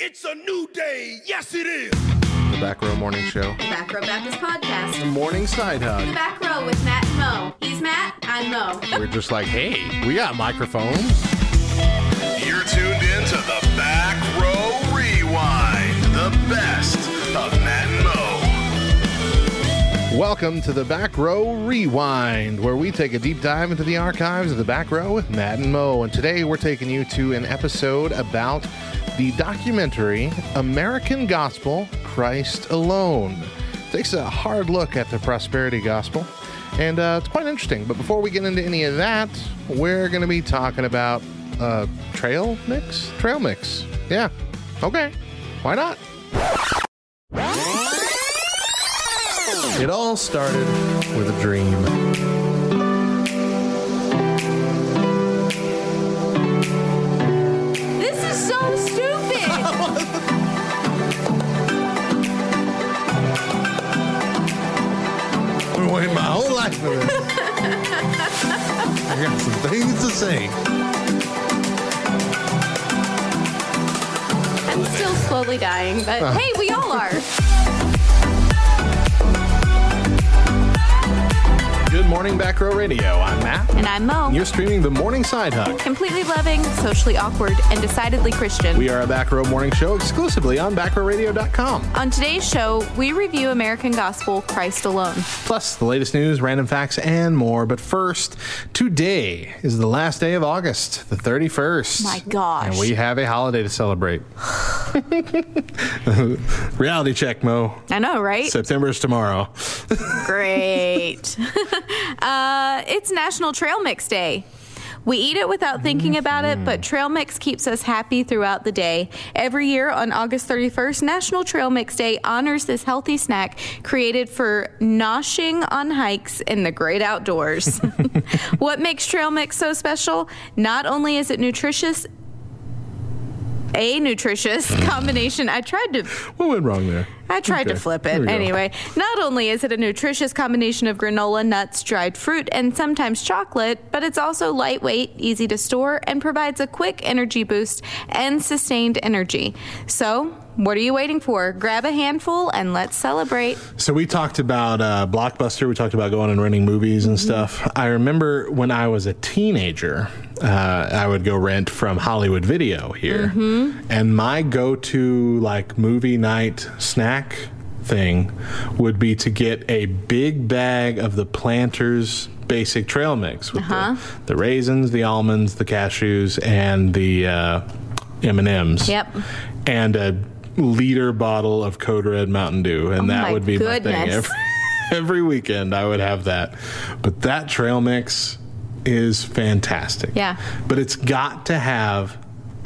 It's a new day. Yes, it is. The Back Row Morning Show. The Back Row Baptist Podcast. The Morning Side The Hug. Back Row with Matt and Mo. He's Matt, I'm Mo. We're just like, hey, we got microphones. You're tuned in to the Back Row Rewind, the best of Matt and Mo. Welcome to the Back Row Rewind, where we take a deep dive into the archives of the Back Row with Matt and Mo. And today we're taking you to an episode about the documentary American Gospel Christ Alone. takes a hard look at the prosperity gospel. And uh, it's quite interesting. But before we get into any of that, we're going to be talking about uh, trail mix? Trail mix. Yeah. Okay. Why not? It all started with a dream. I've been waiting my whole life for this. I got some things to say. I'm still slowly dying, but uh-huh. hey, we all are. Good morning, Back Row Radio. I'm Matt. And I'm Mo. You're streaming the Morning Side Hug. completely loving, socially awkward, and decidedly Christian. We are a Back Row Morning Show exclusively on backrowradio.com. On today's show, we review American Gospel Christ Alone. Plus, the latest news, random facts, and more. But first, today is the last day of August, the 31st. My gosh. And we have a holiday to celebrate. Reality check, Mo. I know, right? September's tomorrow. Great. uh, it's National Trail Mix Day. We eat it without thinking about it, but trail mix keeps us happy throughout the day. Every year on August 31st, National Trail Mix Day honors this healthy snack created for noshing on hikes in the great outdoors. what makes trail mix so special? Not only is it nutritious, a nutritious combination. I tried to What went wrong there? I tried to flip it. we go. Anyway, not only is it a nutritious combination of granola, nuts, dried fruit, and sometimes chocolate, but it's also lightweight, easy to store, and provides a quick energy boost and sustained energy. So, what are you waiting for? Grab a handful and let's celebrate. So we talked about uh, Blockbuster. We talked about going and renting movies and stuff. I remember when I was a teenager, uh, I would go rent from Hollywood Video here, and my go-to like movie night snack thing would be to get a big bag of the Planters basic trail mix with the, the raisins, the almonds, the cashews, and the uh, M and M's. Yep. And a liter bottle of Code Red Mountain Dew, and Oh that would be my thing every, every weekend. I would have that, but that trail mix is fantastic. Yeah. but it's got to have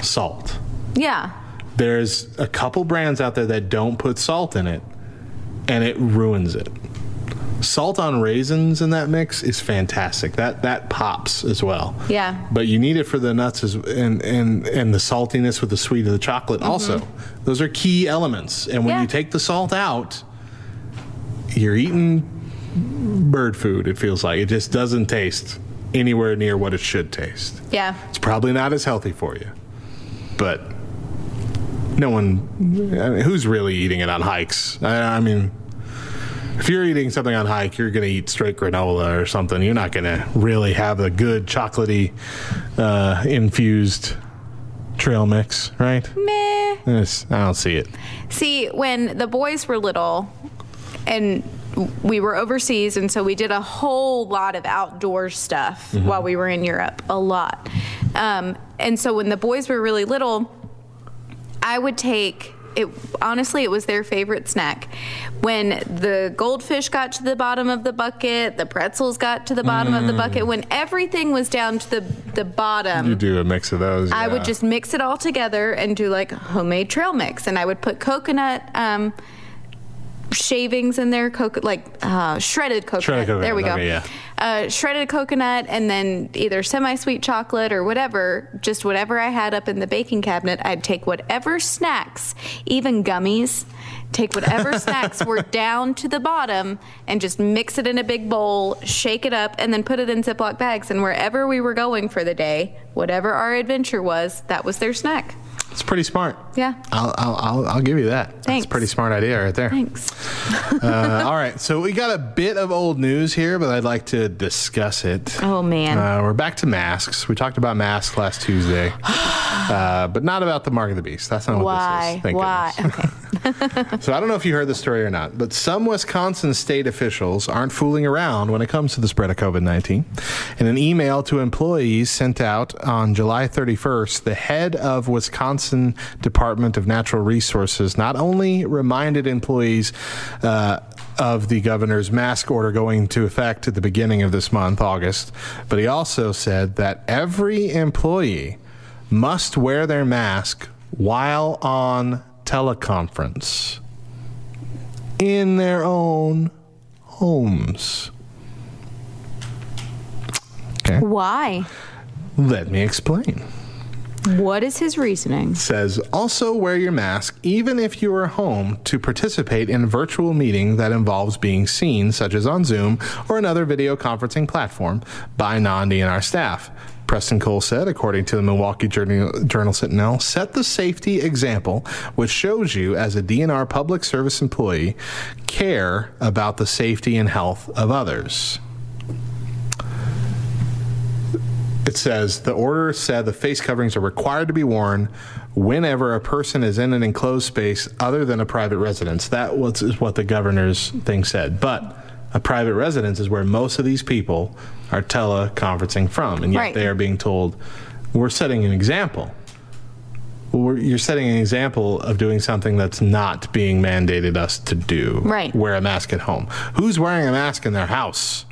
salt. Yeah. There's a couple brands out there that don't put salt in it, and it ruins it. Salt on raisins in that mix is fantastic. That that pops as well. Yeah. But you need it for the nuts as, and and and the saltiness with the sweet of the chocolate. Also, those are key elements. And when Mm-hmm. Yeah. you take the salt out, you're eating bird food. It feels like it just doesn't taste anywhere near what it should taste. Yeah. It's probably not as healthy for you, but no one, I mean, who's really eating it on hikes? I, I mean, if you're eating something on hike, you're going to eat straight granola or something. You're not going to really have a good chocolatey uh, infused trail mix, right? Meh. It's- I don't see it. See, when the boys were little and we were overseas, and so we did a whole lot of outdoor stuff while we were in Europe, a lot. Um, and so when the boys were really little, I would take it. Honestly, it was their favorite snack. When the goldfish got to the bottom of the bucket, the pretzels got to the bottom of the bucket, when everything was down to the, the bottom. You do a mix of those. I would just mix it all together and do like homemade trail mix, and I would put coconut um, shavings in there, coco- like uh, shredded coconut. Shredded coconut, There we go. okay, yeah. Uh, shredded coconut, and then either semi-sweet chocolate or whatever, just whatever I had up in the baking cabinet. I'd take whatever snacks, even gummies. Take whatever snacks were down to the bottom and just mix it in a big bowl, shake it up, and then put it in Ziploc bags. And wherever we were going for the day, whatever our adventure was, that was their snack. It's pretty smart. Yeah. I'll, I'll, I'll, I'll give you that. That's Thanks. a pretty smart idea right there. Thanks. Uh, all right. So we got a bit of old news here, but I'd like to discuss it. Oh, man. Uh, we're back to masks. We talked about masks last Tuesday, uh, but not about the mark of the beast. That's not what Why? this is. Thank Why? goodness. Okay. So I don't know if you heard the story or not, but some Wisconsin state officials aren't fooling around when it comes to the spread of COVID 19. In an email to employees sent out on July 31st, the head of Wisconsin Department of Natural Resources not only reminded employees uh, of the governor's mask order going into effect at the beginning of this month, August, but he also said that every employee must wear their mask while on teleconference in their own homes. Okay, Why? let me explain. What is his reasoning? Says also wear your mask even if you are home to participate in a virtual meeting that involves being seen, such as on Zoom or another video conferencing platform, by non DNR staff. Preston Cole said, according to the Milwaukee Journal, Journal Sentinel, set the safety example, which shows you, as a DNR public service employee, care about the safety and health of others. It says the order said the face coverings are required to be worn whenever a person is in an enclosed space other than a private residence. That was is what the governor's thing said. But a private residence is where most of these people are teleconferencing from, and yet Right. they are being told we're setting an example. We're, you're setting an example of doing something that's not being mandated us to do. Right. Wear a mask at home. Who's wearing a mask in their house?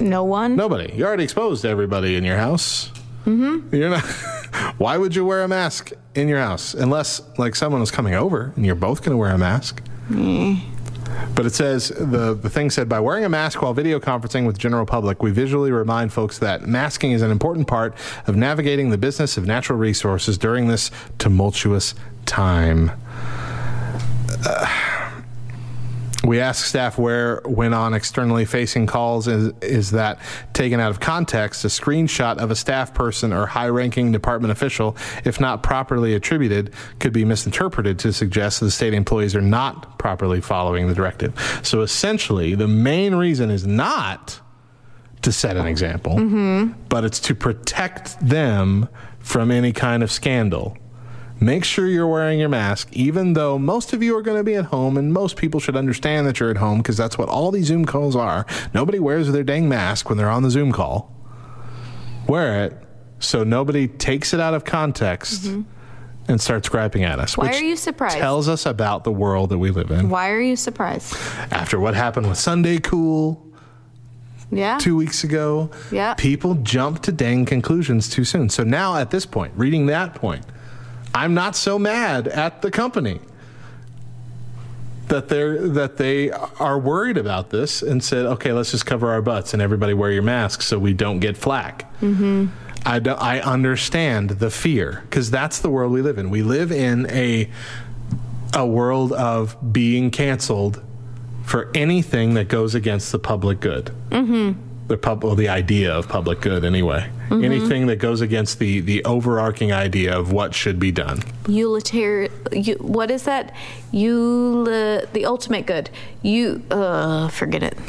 No one? Nobody. You're already exposed to everybody in your house. Mm-hmm. You're not. Why would you wear a mask in your house unless, like, someone was coming over and you're both going to wear a mask? But it says the the thing said by wearing a mask while video conferencing with the general public, we visually remind folks that masking is an important part of navigating the business of natural resources during this tumultuous time. We ask staff where, when on externally facing calls, is, is that taken out of context, a screenshot of a staff person or high ranking department official, if not properly attributed, could be misinterpreted to suggest that the state employees are not properly following the directive. So essentially, the main reason is not to set an example, mm-hmm. but it's to protect them from any kind of scandal. Make sure you're wearing your mask, even though most of you are going to be at home, and most people should understand that you're at home because that's what all these Zoom calls are. Nobody wears their dang mask when they're on the Zoom call. Wear it so nobody takes it out of context and starts griping at us. Mm-hmm. Why which are you surprised? Tells us about the world that we live in. Why are you surprised? After what happened with Sunday Cool, Yeah. two weeks ago. Yeah. People jump to dang conclusions too soon. So now at this point, reading that point, I'm not so mad at the company that they're that they are worried about this and said, okay, let's just cover our butts and everybody wear your masks so we don't get flack. Mm-hmm. I, do, I understand the fear because that's the world we live in. We live in a a world of being canceled for anything that goes against the public good. Mm-hmm. The pub, well, the idea of public good, anyway. Anything that goes against the the overarching idea of what should be done. Utilitarian. You, what is that? You the ultimate good. You uh forget it.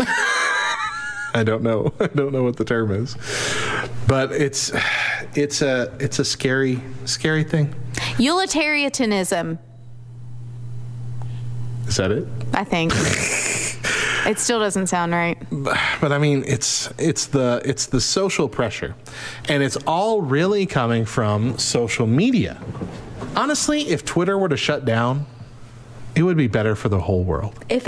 I don't know. I don't know what the term is, but it's it's a it's a scary scary thing. Utilitarianism. Is that it? I think. it still doesn't sound right. but I mean, it's it's the it's the social pressure, and it's all really coming from social media. Honestly, if Twitter were to shut down, it would be better for the whole world. If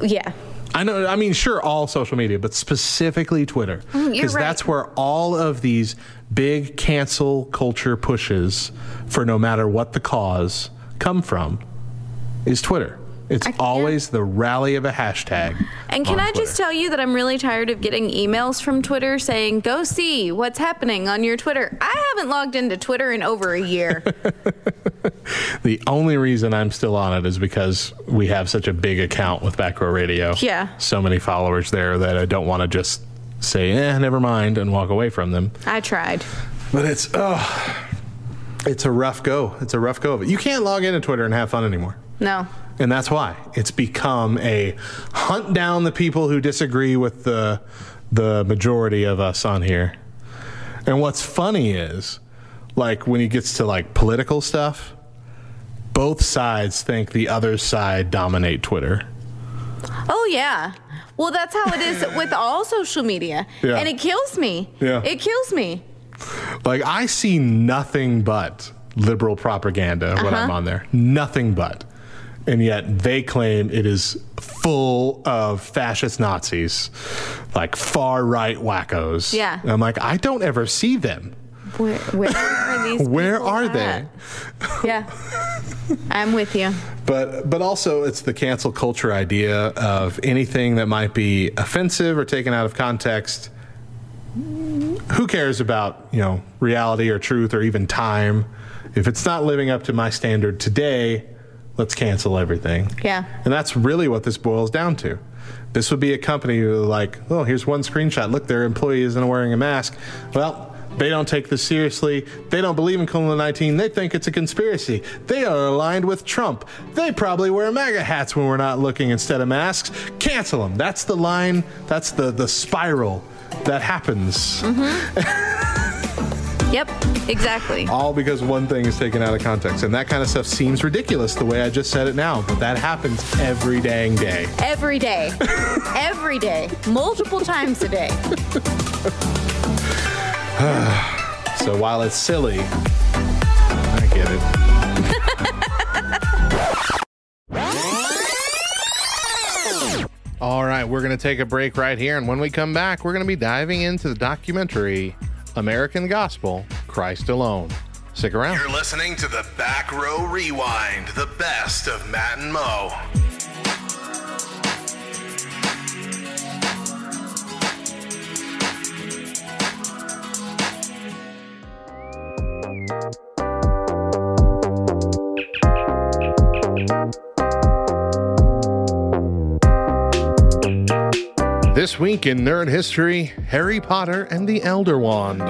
yeah. I know. I mean, sure, all social media, but specifically Twitter, Mm, because right. that's where all of these big cancel culture pushes for no matter what the cause come from. Is Twitter? It's always the rally of a hashtag. And can I just tell you that I'm really tired of getting emails from Twitter saying, go see what's happening on your Twitter. I haven't logged into Twitter in over a year. The only reason I'm still on it is because we have such a big account with Back Row Radio. Yeah. So many followers there that I don't want to just say, eh, never mind, and walk away from them. I tried. But it's, oh, It's a rough go. It's a rough go of it. You can't log into Twitter and have fun anymore. No. And that's why it's become a hunt down the people who disagree with the the majority of us on here. And what's funny is like when he gets to like political stuff, both sides think the other side dominate Twitter. Oh yeah. Well, that's how it is with all social media, Yeah. and it kills me. Yeah. It kills me. Like I see nothing but liberal propaganda when I'm Uh-huh. on there. Nothing but. And yet they claim it is full of fascist Nazis, like far right wackos. Yeah. And I'm like, I don't ever see them. Where, where are these? Where are they? Yeah. I'm with you. But but also it's the cancel culture idea of anything that might be offensive or taken out of context. Who cares about, you know, reality or truth or even time? If it's not living up to my standard today, let's cancel everything. Yeah. And that's really what this boils down to. This would be a company who like, oh, here's one screenshot. Look, their employee isn't wearing a mask. Well, they don't take this seriously. They don't believe in COVID 19. They think it's a conspiracy. They are aligned with Trump. They probably wear MAGA hats when we're not looking instead of masks. Cancel them. That's the line, that's the, the spiral that happens. Mm-hmm. Yep. Exactly. All because one thing is taken out of context. And that kind of stuff seems ridiculous the way I just said it now, but that happens every dang day. Every day. Every day. Multiple times a day. So while it's silly, I get it. All right, we're going to take a break right here. And when we come back, we're going to be diving into the documentary American Gospel Christ Alone. Stick around. You're listening to the Back Row Rewind, the best of Matt and Mo. This week in Nerd History, Harry Potter and the Elder Wand.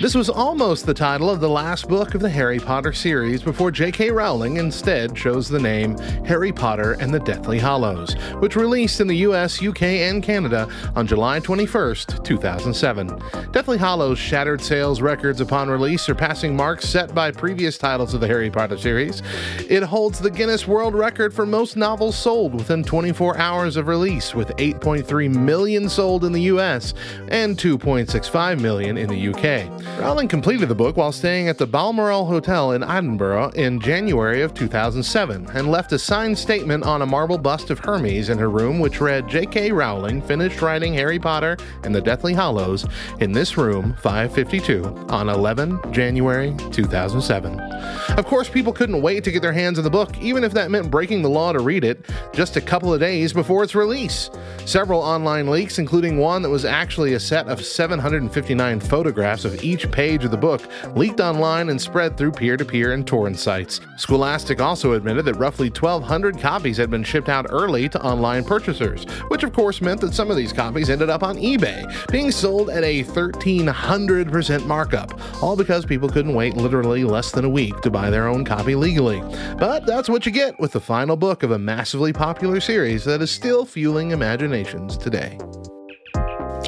This was almost the title of the last book of the Harry Potter series before J.K. Rowling instead chose the name Harry Potter and the Deathly Hallows, which released in the US, UK, and Canada on July 21st, 2007. Deathly Hallows shattered sales records upon release, surpassing marks set by previous titles of the Harry Potter series. It holds the Guinness World Record for most novels sold within 24 hours of release, with 8.3 million sold in the US and 2.65 million in the UK. Rowling completed the book while staying at the Balmoral Hotel in Edinburgh in January of 2007 and left a signed statement on a marble bust of Hermes in her room which read J.K. Rowling finished writing Harry Potter and the Deathly Hallows in this room 552 on 11 January 2007. Of course, people couldn't wait to get their hands on the book, even if that meant breaking the law to read it just a couple of days before its release. Several online leaks, including one that was actually a set of 759 photographs of each page of the book, leaked online and spread through peer to peer and torrent sites. Scholastic also admitted that roughly 1,200 copies had been shipped out early to online purchasers, which of course meant that some of these copies ended up on eBay, being sold at a 1,300% markup, all because people couldn't wait literally less than a week to buy their own copy legally. But that's what you get with the final book of a massively popular series that is still fueling imaginations today.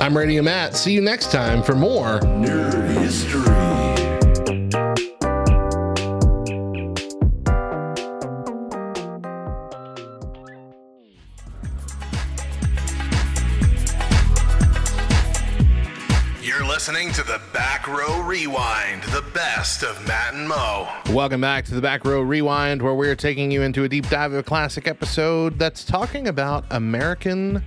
I'm Radio Matt. See you next time for more Nerd History. You're listening to the Back Row Rewind, the best of Matt and Mo. Welcome back to the Back Row Rewind, where we're taking you into a deep dive of a classic episode that's talking about American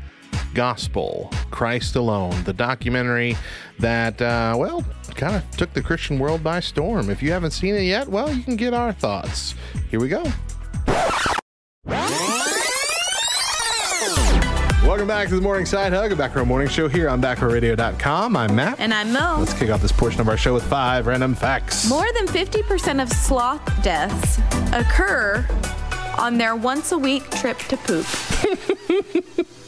Gospel, Christ Alone, the documentary that, uh, well, kind of took the Christian world by storm. If you haven't seen it yet, well, you can get our thoughts. Here we go. Welcome back to the Morning Side Hug, a Back Row Morning Show here on BackRowRadio.com. I'm Matt. And I'm Mo. Let's kick off this portion of our show with five random facts. More than 50% of sloth deaths occur on their once a week trip to poop.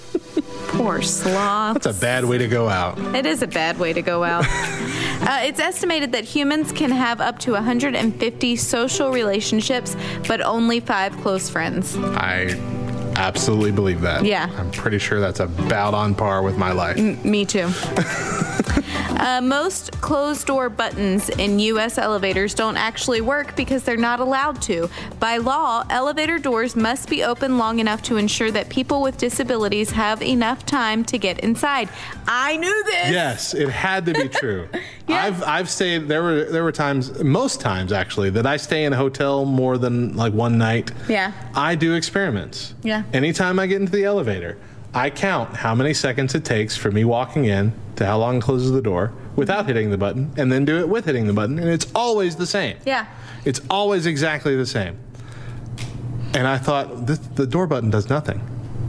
Poor sloth. That's a bad way to go out. It is a bad way to go out. uh, it's estimated that humans can have up to 150 social relationships, but only five close friends. I absolutely believe that. Yeah. I'm pretty sure that's about on par with my life. Me too. Uh, most closed door buttons in U.S. elevators don't actually work because they're not allowed to. By law, elevator doors must be open long enough to ensure that people with disabilities have enough time to get inside. I knew this. Yes, it had to be true. Yes. I've I've stayed there were there were times most times actually that I stay in a hotel more than like one night. Yeah. I do experiments. Yeah. Anytime I get into the elevator, I count how many seconds it takes for me walking in to how long it closes the door without hitting the button and then do it with hitting the button and it's always the same. Yeah. It's always exactly the same. And I thought this, the door button does nothing.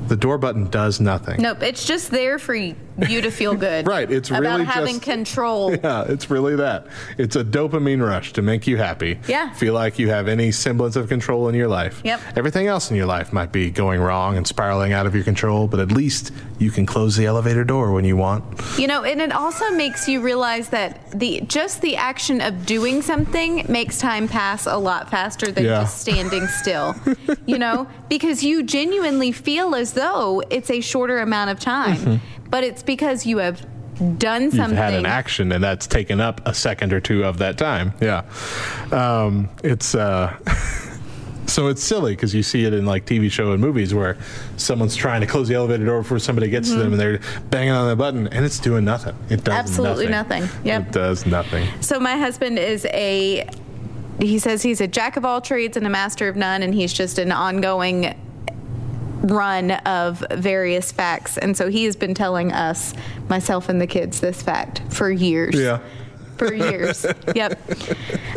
The door button does nothing. Nope, it's just there for you to feel good. Right, it's really about really having just- control. Yeah, it's really that. It's a dopamine rush to make you happy. Yeah. Feel like you have any semblance of control in your life. Yep. Everything else in your life might be going wrong and spiraling out of your control, but at least you can close the elevator door when you want. You know, and it also makes you realize that the just the action of doing something makes time pass a lot faster than Yeah. just standing still. you know, because you genuinely feel as though it's a shorter amount of time, mm-hmm. But it's because you have done something. You've something. had an action and that's taken up a second or two of that time. Yeah. Um, it's uh so it's silly because you see it in like TV show and movies where someone's trying to close the elevator door before somebody gets to them and they're banging on the button and it's doing nothing. It does Mm-hmm. Absolutely nothing. Yep. It does nothing. So my husband is a he says he's a jack of all trades and a master of none and he's just an ongoing run of various facts and so he has been telling us myself and the kids this fact for years Yeah. For years. Yep.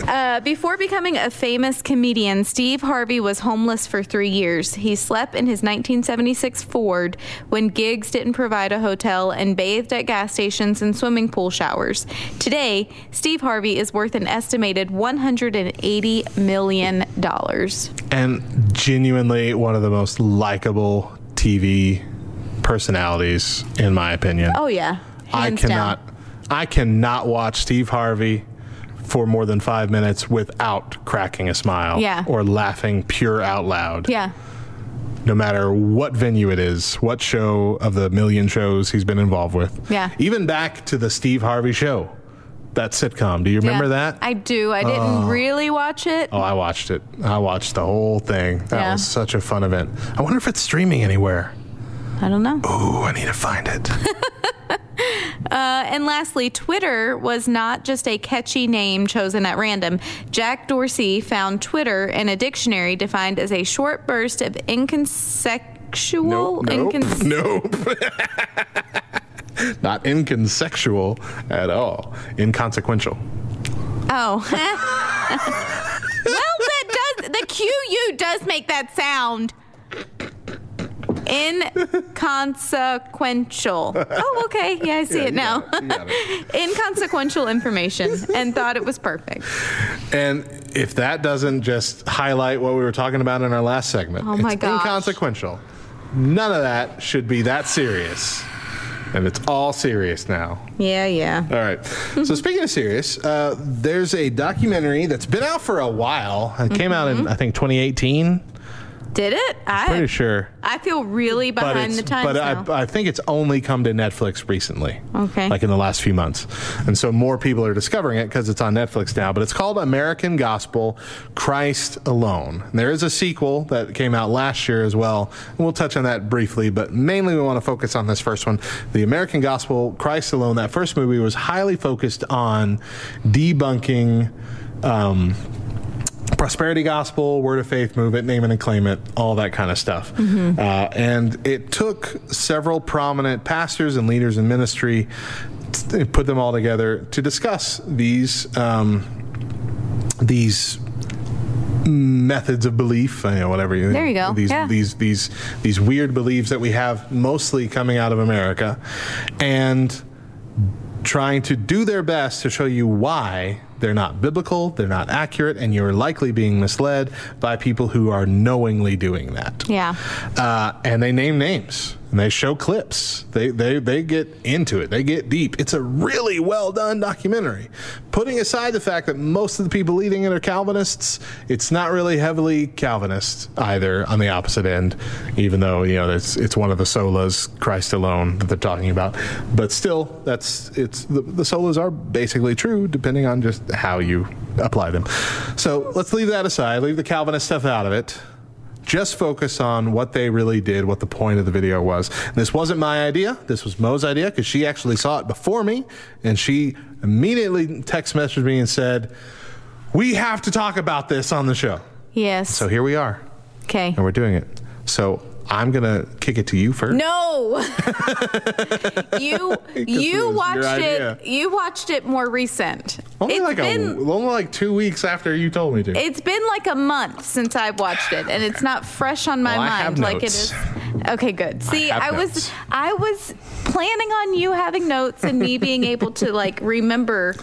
Uh, before becoming a famous comedian steve harvey was homeless for three years. He slept in his 1976 ford when gigs didn't provide a hotel and bathed at gas stations and swimming pool showers. Today steve harvey is worth an estimated 180 million dollars. And genuinely one of the most likable TV personalities, in my opinion. oh yeah. I cannot, down. I cannot watch Steve Harvey for more than five minutes without cracking a smile Yeah. or laughing pure out loud. yeah No matter what venue it is, what show of the million shows he's been involved with. Yeah. Even back to the Steve Harvey show, that sitcom. Do you remember Yeah. that? i do i didn't oh. really watch it Oh, I watched it. I watched the whole thing. That Yeah. was such a fun event. I wonder if it's streaming anywhere. i don't know Ooh, I need to find it. Uh, and lastly, Twitter was not just a catchy name chosen at random. Jack Dorsey found Twitter in a dictionary defined as a short burst of inconsequential. nope. incons- Nope. Not inconsequential at all. Inconsequential. oh. well, that does. The QU does make that sound. Inconsequential. Oh, okay. Yeah, I see Yeah, it now. it. Inconsequential information and thought it was perfect. And if that doesn't just highlight what we were talking about in our last segment, Oh my it's gosh. inconsequential. None of that should be that serious. And it's all serious now. Yeah, yeah. All right. so speaking of serious, uh, there's a documentary that's been out for a while. It came out Mm-hmm. in I think 2018. Did it? I Pretty sure. I feel really behind the times but now. I, I think it's only come to Netflix recently. Okay. Like in the last few months, and so more people are discovering it because it's on Netflix now. But it's called American Gospel: Christ Alone. And there is a sequel that came out last year as well. And we'll touch on that briefly, but mainly we want to focus on this first one, the American Gospel: Christ Alone. That first movie was highly focused on debunking. Um, prosperity gospel, word of faith movement, name it and claim it, all that kind of stuff. Uh, and it took several prominent pastors and leaders in ministry, t- put them all together to discuss these um, these methods of belief, you know, whatever you There you go. These Yeah. these these these weird beliefs that we have mostly coming out of America, and trying to do their best to show you why they're not biblical, they're not accurate, and you're likely being misled by people who are knowingly doing that. Yeah. Uh, and they name names. And they show clips. They they they get into it. They get deep. It's a really well done documentary. Putting aside the fact that most of the people leading it are Calvinists, it's not really heavily Calvinist either on the opposite end. Even though you know it's it's one of the solas, Christ alone, that they're talking about. But still, that's it's the, the solas are basically true depending on just how you apply them. So let's leave that aside. Leave the Calvinist stuff out of it just focus on what they really did, what the point of the video was. And this wasn't my idea. This was Mo's idea because she actually saw it before me, and she immediately text messaged me and said, "We have to talk about this on the show." Yes. So here we are, okay. and we're doing it. So I'm gonna kick it to you first. No. you you watched it. You watched it more recent. Only It's like been a, only like two weeks after you told me to. it's been like a month since I've watched it, and it's not fresh on my Well, I mind like it is. Okay, good. See, have I, was notes. I was planning on you having notes and me being able to like remember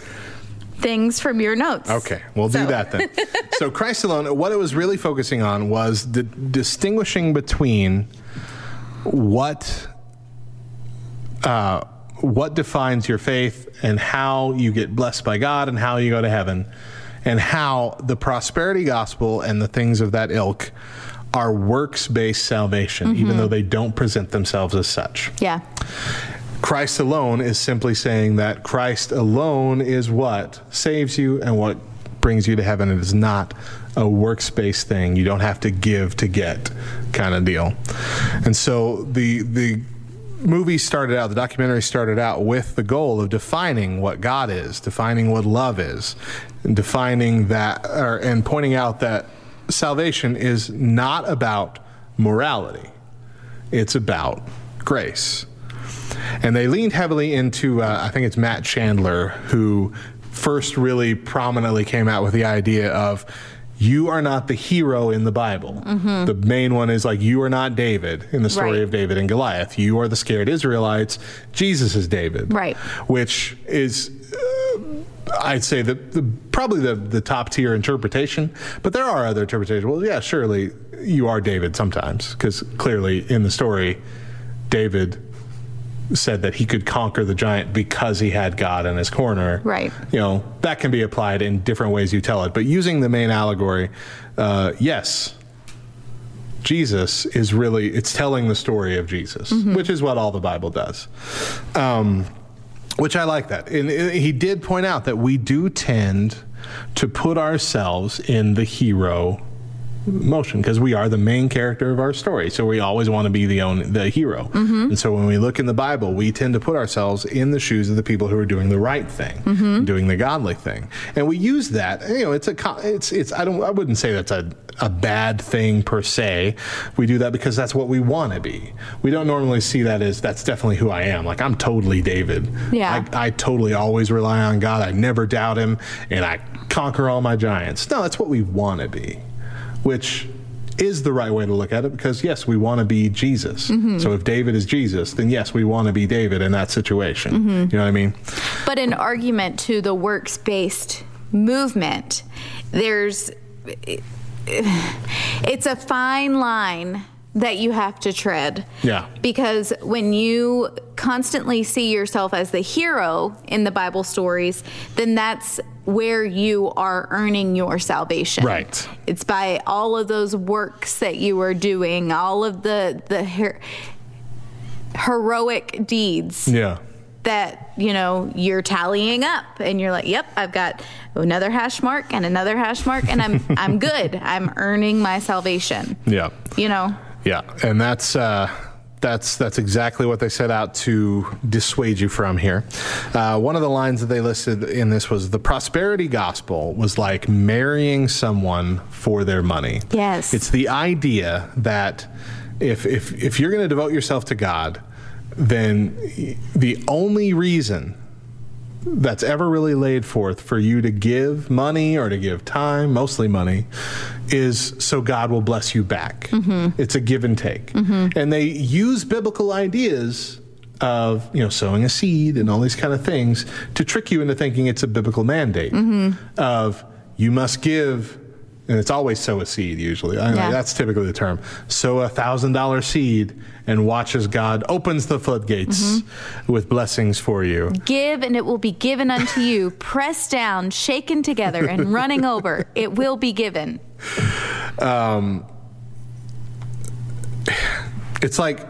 things from your notes. Okay, we'll do that then. so Christ alone, what it was really focusing on was the distinguishing between what uh, what defines your faith and how you get blessed by God and how you go to heaven, and how the prosperity gospel and the things of that ilk are works based salvation, even though they don't present themselves as such. Yeah. Christ alone is simply saying that Christ alone is what saves you and what brings you to heaven. It is not a works based thing. You don't have to give to get kind of deal. And so the the movie started out, the documentary started out with the goal of defining what God is, defining what love is, and defining that or, and pointing out that salvation is not about morality. It's about grace and they leaned heavily into uh, I think it's Matt Chandler who first really prominently came out with the idea of you are not the hero in the Bible. The main one is like you are not David in the story Right. of David and Goliath. You are the scared Israelites. Jesus is David. Right. Which is uh, I'd say the, the probably the, the top tier interpretation, but there are other interpretations. Well, yeah, surely you are David sometimes, because clearly in the story, David said that he could conquer the giant because he had God in his corner. Right. You know, that can be applied in different ways you tell it. But using the main allegory, uh, yes, Jesus is really, it's telling the story of Jesus, which is what all the Bible does. Um, which I like that. And uh, he did point out that we do tend to put ourselves in the hero motion because we are the main character of our story. So we always want to be the own the hero. Mm-hmm. And so when we look in the Bible, we tend to put ourselves in the shoes of the people who are doing the right thing, mm-hmm. doing the godly thing. And we use that, you know, it's a it's it's I don't I wouldn't say that's a a bad thing per se. We do that because that's what we want to be. We don't normally see that as that's definitely who I am. Like I'm totally David. Yeah. I, I totally always rely on God. I never doubt him and I conquer all my giants. No, that's what we want to be, which is the right way to look at it because yes, we want to be Jesus. Mm-hmm. So if David is Jesus, then yes, we want to be David in that situation. Mm-hmm. You know what I mean? But an argument to the works based movement, there's it's a fine line that you have to tread. Yeah. Because when you constantly see yourself as the hero in the Bible stories, then that's where you are earning your salvation. Right. It's by all of those works that you are doing, all of the the her- heroic deeds Yeah. that you know you're tallying up and you're like yep i've got another hash mark and another hash mark and i'm i'm good i'm earning my salvation Yeah. you know Yeah, and that's uh, that's that's exactly what they set out to dissuade you from here. Uh, one of the lines that they listed in this was the prosperity gospel was like marrying someone for their money. Yes. it's the idea that if if if you're going to devote yourself to God, then the only reason that's ever really laid forth for you to give money or to give time, mostly money, is so God will bless you back. Mm-hmm. It's a give and take. Mm-hmm. And they use biblical ideas of, you know, sowing a seed and all these kind of things to trick you into thinking it's a biblical mandate mm-hmm. of you must give and it's always sow a seed usually. I Yeah. That's typically the term. Sow a thousand dollar seed and watch as God opens the floodgates Mm-hmm. with blessings for you. Give and it will be given unto you, pressed down, shaken together, and running over. It will be given. Um, It's like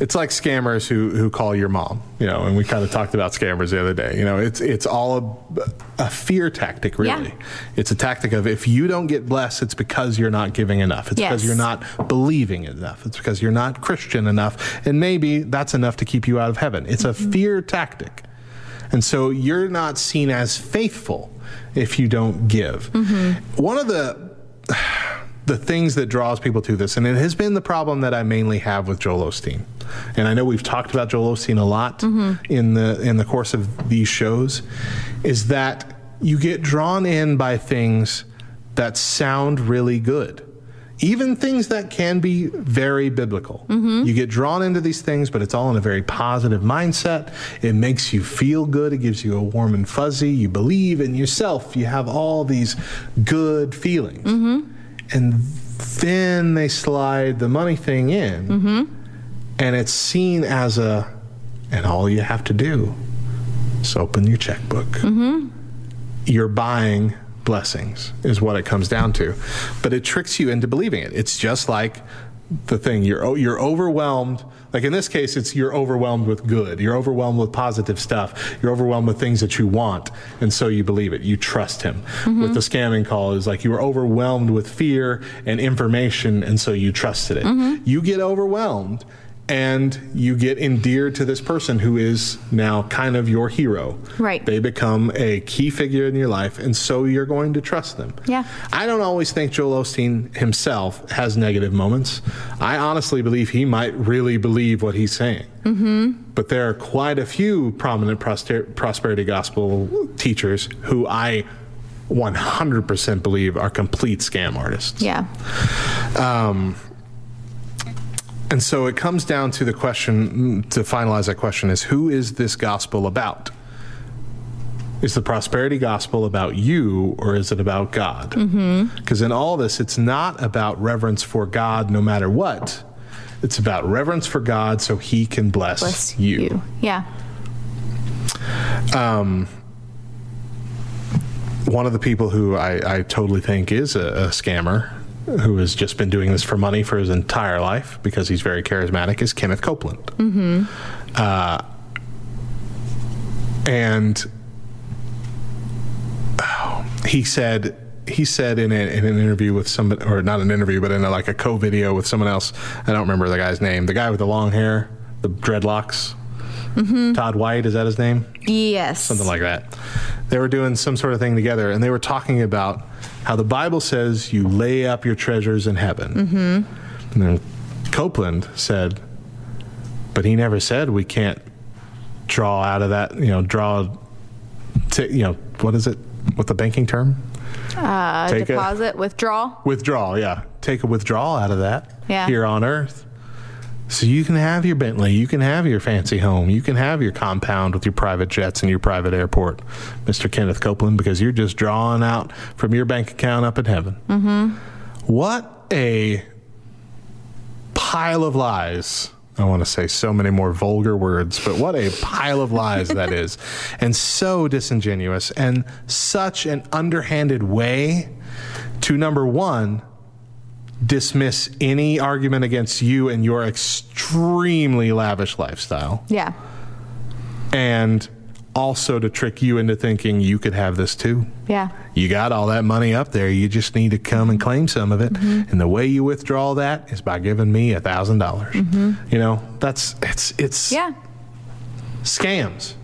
it's like scammers who who call your mom, you know, and we kind of talked about scammers the other day. You know, it's it's all a, a fear tactic, really. Yeah. It's a tactic of if you don't get blessed, it's because you're not giving enough. It's because you're not believing enough. It's because you're not Christian enough, and maybe that's enough to keep you out of heaven. It's a mm-hmm. fear tactic, and so you're not seen as faithful if you don't give. Mm-hmm. One of the the things that draws people to this, and it has been the problem that I mainly have with Joel Osteen. And I know we've talked about Joel Osteen a lot mm-hmm. in the in the course of these shows, is that you get drawn in by things that sound really good. Even things that can be very biblical. Mm-hmm. You get drawn into these things, but it's all in a very positive mindset. It makes you feel good. It gives you a warm and fuzzy. You believe in yourself. You have all these good feelings mm-hmm. And then they slide the money thing in. Mm-hmm. And it's seen as a and all you have to do is open your checkbook. Mm-hmm. You're buying blessings is what it comes down to. But it tricks you into believing it. It's just like the thing. You're you're overwhelmed like in this case it's you're overwhelmed with good. You're overwhelmed with positive stuff. You're overwhelmed with things that you want and so you believe it. You trust him. Mm-hmm. With the scamming call is like you were overwhelmed with fear and information and so you trusted it. Mm-hmm. You get overwhelmed and you get endeared to this person who is now kind of your hero Right. they become a key figure in your life, and so you're going to trust them. Yeah. I don't always think Joel Osteen himself has negative moments. I honestly believe he might really believe what he's saying. Mm-hmm. But there are quite a few prominent proster- prosperity gospel teachers who I 100% believe are complete scam artists. Yeah. Um, and so it comes down to the question to finalize that question is who is this gospel about? Is the prosperity gospel about you or is it about God? Because in all this, it's not about reverence for God no matter what. It's about reverence for God so he can bless, Bless you. you. Yeah. Um, one of the people who I, I totally think is a, a scammer, who has just been doing this for money for his entire life because he's very charismatic, is Kenneth Copeland. Mm-hmm. Uh, and oh, he said he said in, a, in an interview with somebody, or not an interview, but in a, like a co-video with someone else. I don't remember the guy's name. The guy with the long hair, the dreadlocks. Todd White is that his name? Yes. something like that. They were doing some sort of thing together, and they were talking about how the Bible says you lay up your treasures in heaven. Mm-hmm. And then Copeland said, but he never said we can't draw out of that. You know, draw. To, you know, what is it? What the banking term? uh, Take a- deposit, withdrawal. Withdrawal. Yeah, take a withdrawal out of that Yeah. here on Earth. So you can have your Bentley, you can have your fancy home, you can have your compound with your private jets and your private airport, Mr. Kenneth Copeland, because you're just drawing out from your bank account up in heaven. Mm-hmm. What a pile of lies. I want to say so many more vulgar words, but what a pile of lies that is. And so disingenuous and such an underhanded way to number one, dismiss any argument against you and your extremely lavish lifestyle, Yeah. and also to trick you into thinking you could have this too. Yeah. You got all that money up there. You just need to come and claim some of it. Mm-hmm. And the way you withdraw that is by giving me a thousand dollars. You know, that's it's it's Mm-hmm. Yeah. scams.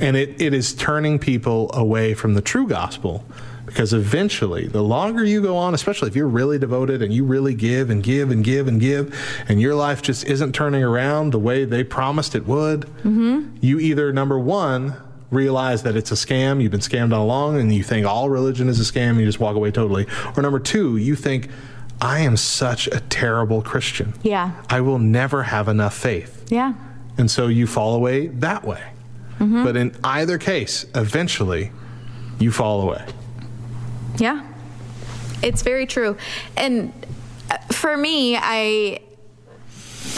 And it, it is turning people away from the true gospel because eventually, the longer you go on, especially if you're really devoted and you really give and give and give and give, and your life just isn't turning around the way they promised it would, mm-hmm. you either, number one, realize that it's a scam, you've been scammed all along, and you think all religion is a scam, and you just walk away totally. Or number two, you think, I am such a terrible Christian. Yeah. I will never have enough faith. Yeah. And so you fall away that way. Mm-hmm. But in either case, eventually you fall away. Yeah. It's very true. And uh, for me, I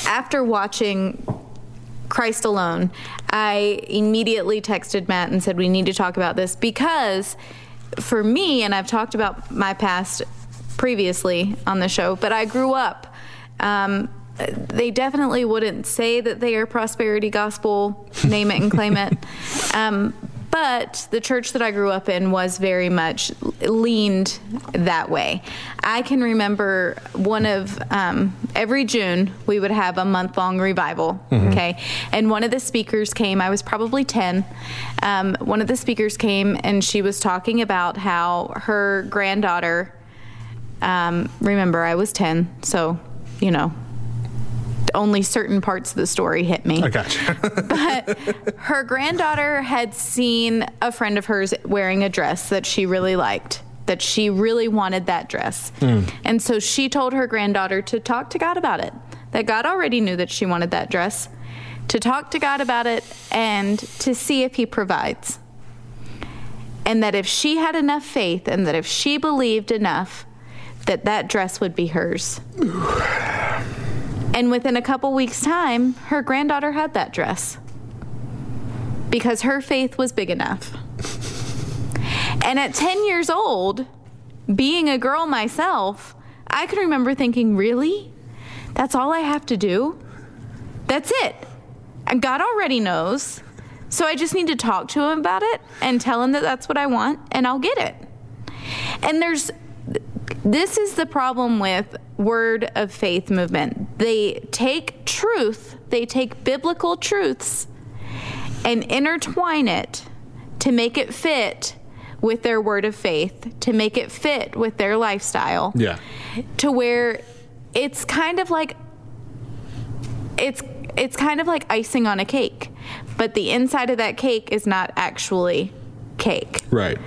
after watching Christ Alone, I immediately texted Matt and said we need to talk about this because for me, and I've talked about my past previously on the show, but I grew up. Um, they definitely wouldn't say that they are prosperity gospel, name it and claim it. Um, but the church that I grew up in was very much leaned that way. I can remember one of um, every June we would have a month long revival. Okay, and one of the speakers came. I was probably ten. Um, one of the speakers came and she was talking about how her granddaughter. Um, remember, I was ten, so you know only certain parts of the story hit me. I got you. but her granddaughter had seen a friend of hers wearing a dress that she really liked, that she really wanted that dress. Hmm. And so she told her granddaughter to talk to God about it, that God already knew that she wanted that dress, to talk to God about it and to see if He provides. And that if she had enough faith and that if she believed enough, that that dress would be hers. And within a couple weeks' time, her granddaughter had that dress because her faith was big enough. And at 10 years old, being a girl myself, I can remember thinking, really? That's all I have to do? That's it. And God already knows. So I just need to talk to him about it and tell him that that's what I want and I'll get it. And there's this is the problem with word of faith movement. They take truth, they take biblical truths and intertwine it to make it fit with their word of faith, to make it fit with their lifestyle. Yeah. To where it's kind of like it's it's kind of like icing on a cake, but the inside of that cake is not actually cake Right.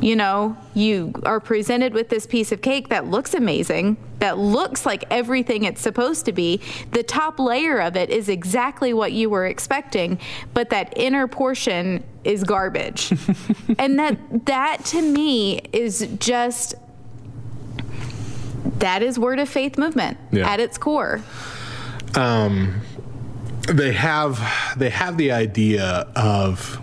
You know, you are presented with this piece of cake that looks amazing, that looks like everything it's supposed to be. The top layer of it is exactly what you were expecting, but that inner portion is garbage. and that that to me is just that is word of faith movement Yeah. at its core. um, they have they have the idea of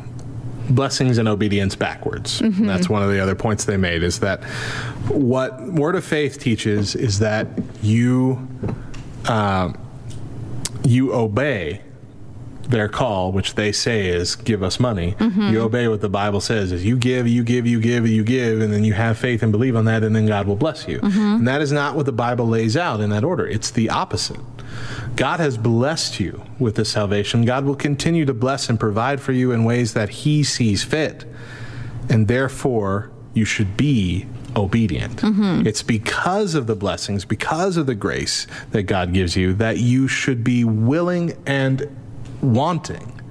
blessings and obedience backwards. Mm-hmm. That's one of the other points they made is that what word of faith teaches is that you uh, you obey their call, which they say is give us money. Mm-hmm. You obey what the Bible says is you give, you give, you give, you give, and then you have faith and believe on that, and then God will bless you. Mm-hmm. And that is not what the Bible lays out in that order. It's the opposite. God has blessed you with this salvation. God will continue to bless and provide for you in ways that He sees fit. And therefore, you should be obedient. Mm-hmm. It's because of the blessings, because of the grace that God gives you, that you should be willing and wanting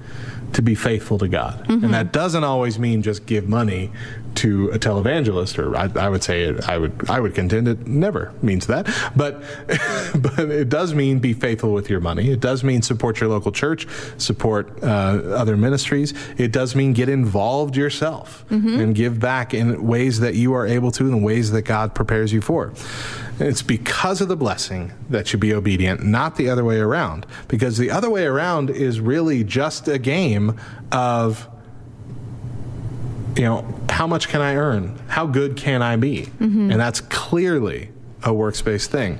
to be faithful to God. And mm-hmm. that doesn't always mean just give money to a televangelist, or I, I would say it, I would I would contend it never means that, but but it does mean be faithful with your money. It does mean support your local church, support uh, other ministries. It does mean get involved yourself and give back in ways that you are able to, in ways that God prepares you for. It's because of the blessing that you be obedient, not the other way around. Because the other way around is really just a game of you know, how much can I earn? How good can I be? And that's clearly a works-based thing.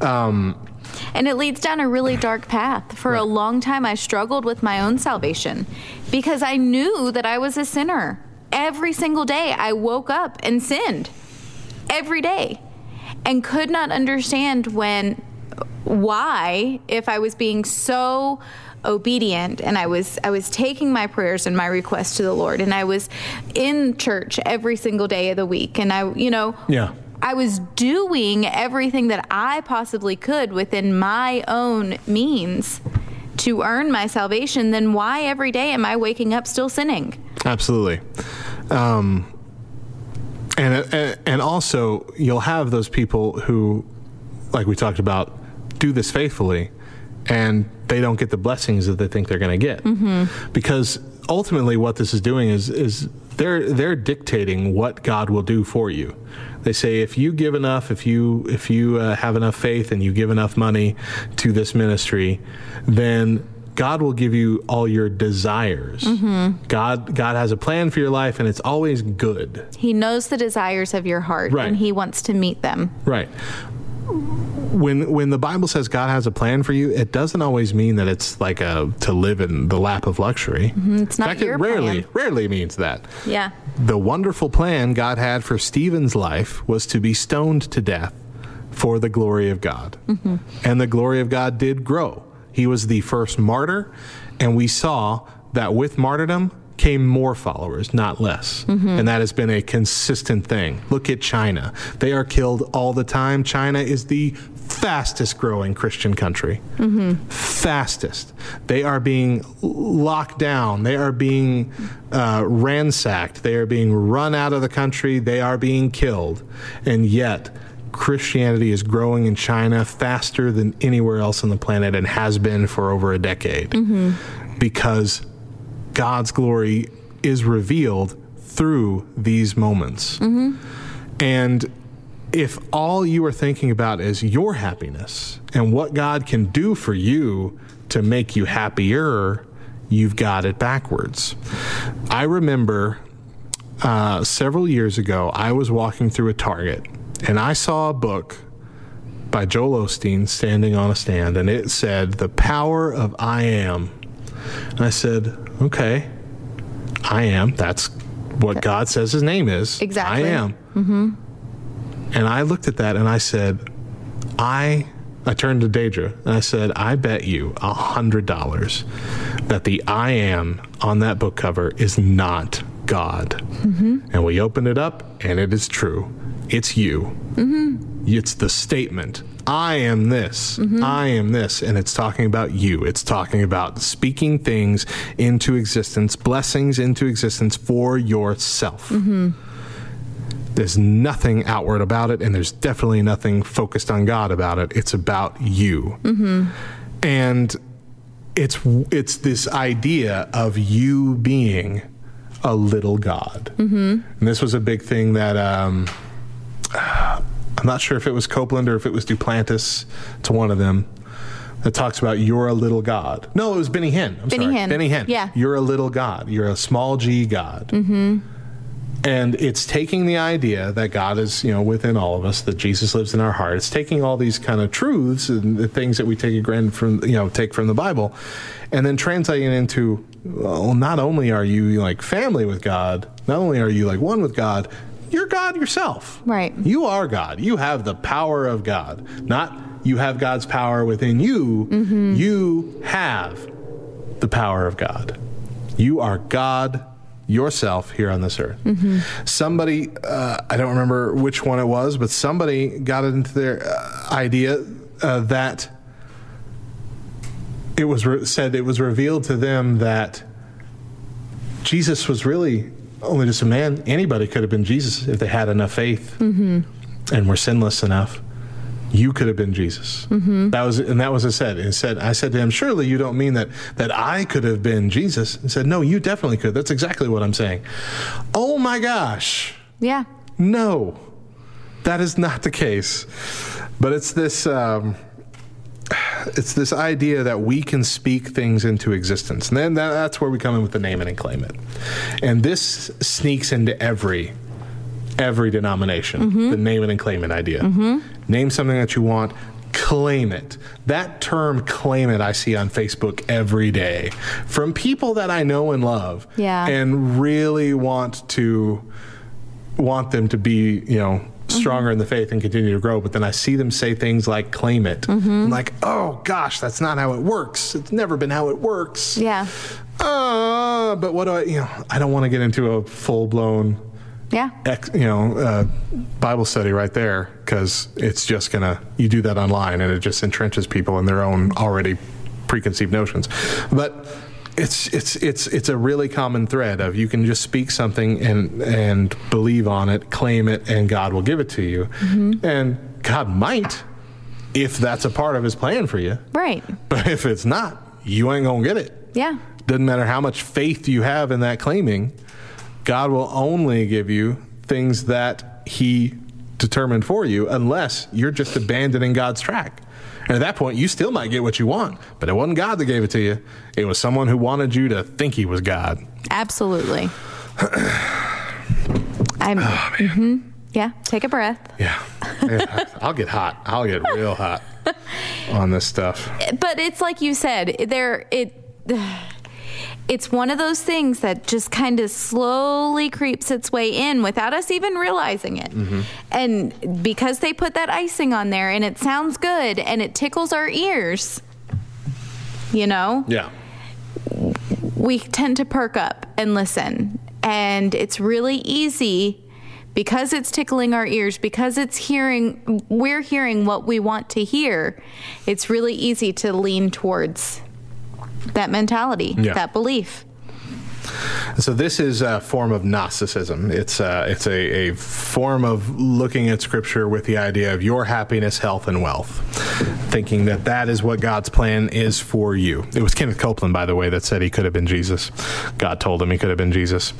Um, And it leads down a really dark path. For a long time, I struggled with my own salvation because I knew that I was a sinner. Every single day, I woke up and sinned. Every day. And could not understand when, why, if I was being so obedient and I was I was taking my prayers and my requests to the Lord and I was in church every single day of the week and I you know Yeah. I was doing everything that I possibly could within my own means to earn my salvation, then why every day am I waking up still sinning? Absolutely. Um, and, and and also you'll have those people who, like we talked about, do this faithfully, and they don't get the blessings that they think they're going to get, because ultimately what this is doing is is they're they're dictating what God will do for you. They say if you give enough, if you if you uh, have enough faith and you give enough money to this ministry, then God will give you all your desires. God God has a plan for your life, and it's always good. He knows the desires of your heart Right. and he wants to meet them. Right. When when the Bible says God has a plan for you, it doesn't always mean that it's like a to live in the lap of luxury. Mm-hmm. It's In not fact, your it rarely plan. rarely means that. Yeah. The wonderful plan God had for Stephen's life was to be stoned to death for the glory of God. Mm-hmm. And the glory of God did grow. He was the first martyr, and we saw that with martyrdom came more followers, not less. Mm-hmm. And that has been a consistent thing. Look at China. They are killed all the time. China is the fastest growing Christian country. Mm-hmm. Fastest. They are being locked down. They are being uh, ransacked. They are being run out of the country. They are being killed. And yet, Christianity is growing in China faster than anywhere else on the planet and has been for over a decade. Mm-hmm. Because God's glory is revealed through these moments. And if all you are thinking about is your happiness and what God can do for you to make you happier, you've got it backwards. I remember uh, several years ago, I was walking through a Target and I saw a book by Joel Osteen standing on a stand, and it said, The Power of I Am. And I said, Okay, I am. That's what God says his name is. Exactly. I am. Mm-hmm. And I looked at that and I said, I. I turned to Deidre and I said, I bet you a hundred dollars that the I am on that book cover is not God. And we opened it up and it is true. It's you. It's the statement. I am this. Mm-hmm. I am this. And it's talking about you. It's talking about speaking things into existence, blessings into existence for yourself. Mm-hmm. There's nothing outward about it, and there's definitely nothing focused on God about it. It's about you. Mm-hmm. And it's it's this idea of you being a little God. And this was a big thing that um, I'm not sure if it was Copeland or if it was Duplantis. To one of them that talks about you're a little God. No, it was Benny Hinn. I'm Benny sorry, Hinn. Benny Hinn. Yeah. you're a little God. You're a small G God. Mm-hmm. And it's taking the idea that God is, you know, within all of us, that Jesus lives in our heart. It's taking all these kind of truths and the things that we take granted from, you know, take from the Bible, and then translating it into, well, not only are you like family with God, not only are you like one with God, you're God yourself. Right. You are God. You have the power of God. Not you have God's power within you. You have the power of God. You are God yourself here on this earth. Somebody, uh, I don't remember which one it was, but somebody got into their uh, idea uh, that it was re- said it was revealed to them that Jesus was really only just a man. Anybody could have been Jesus if they had enough faith and were sinless enough. You could have been Jesus. That was, and that was it said. It said, I said to him, "Surely you don't mean that that I could have been Jesus." He said, "No, you definitely could. That's exactly what I'm saying." Oh my gosh, Yeah. no, that is not the case. But it's this. Um, it's this idea that we can speak things into existence. And then that, that's where we come in with the name it and claim it. And this sneaks into every every denomination, mm-hmm. the name it and claim it idea. Mm-hmm. Name something that you want, claim it. That term claim it I see on Facebook every day from people that I know and love Yeah. and really want to want them to be, you know, stronger in the faith and continue to grow. But then I see them say things like claim it. I'm like, oh gosh, that's not how it works. It's never been how it works. Yeah. Uh, but what do I, you know, I don't want to get into a full blown, Yeah. ex, you know, uh, Bible study right there because it's just gonna, you do that online and it just entrenches people in their own already preconceived notions. But it's it's it's it's a really common thread of you can just speak something and and believe on it, claim it, and God will give it to you, mm-hmm. and God might if that's a part of His plan for you. Right. But if it's not, you ain't gonna get it. Yeah. Doesn't matter how much faith you have in that claiming, God will only give you things that He determined for you unless you're just abandoning God's track. And at that point, you still might get what you want, but it wasn't God that gave it to you. It was someone who wanted you to think He was God. Absolutely. I'm. mhm. Yeah. Take a breath. Yeah. Yeah, I'll get hot. I'll get real hot on this stuff. but it's like you said there it it's one of those things that just kind of slowly creeps its way in without us even realizing it mm-hmm. and because they put that icing on there and it sounds good and it tickles our ears you know Yeah. we tend to perk up and listen. And it's really easy because it's tickling our ears, because it's hearing, we're hearing what we want to hear. It's really easy to lean towards that mentality, Yeah. that belief. So this is a form of Gnosticism. It's a, it's a, a form of looking at Scripture with the idea of your happiness, health, and wealth, thinking that that is what God's plan is for you. It was Kenneth Copeland, by the way, that said he could have been Jesus. God told him he could have been Jesus.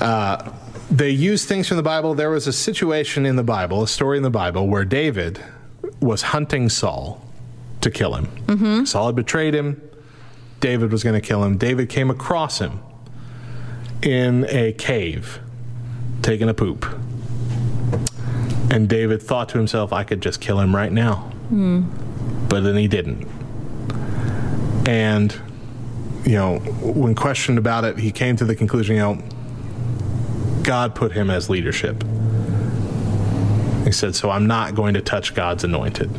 Uh, they use things from the Bible. There was a situation in the Bible, a story in the Bible, where David was hunting Saul to kill him. Saul had betrayed him. David was going to kill him. David came across him in a cave taking a poop. And David thought to himself, I could just kill him right now. Hmm. But then he didn't. And, you know, when questioned about it, he came to the conclusion, you know, God put him as leadership. He said, So I'm not going to touch God's anointed.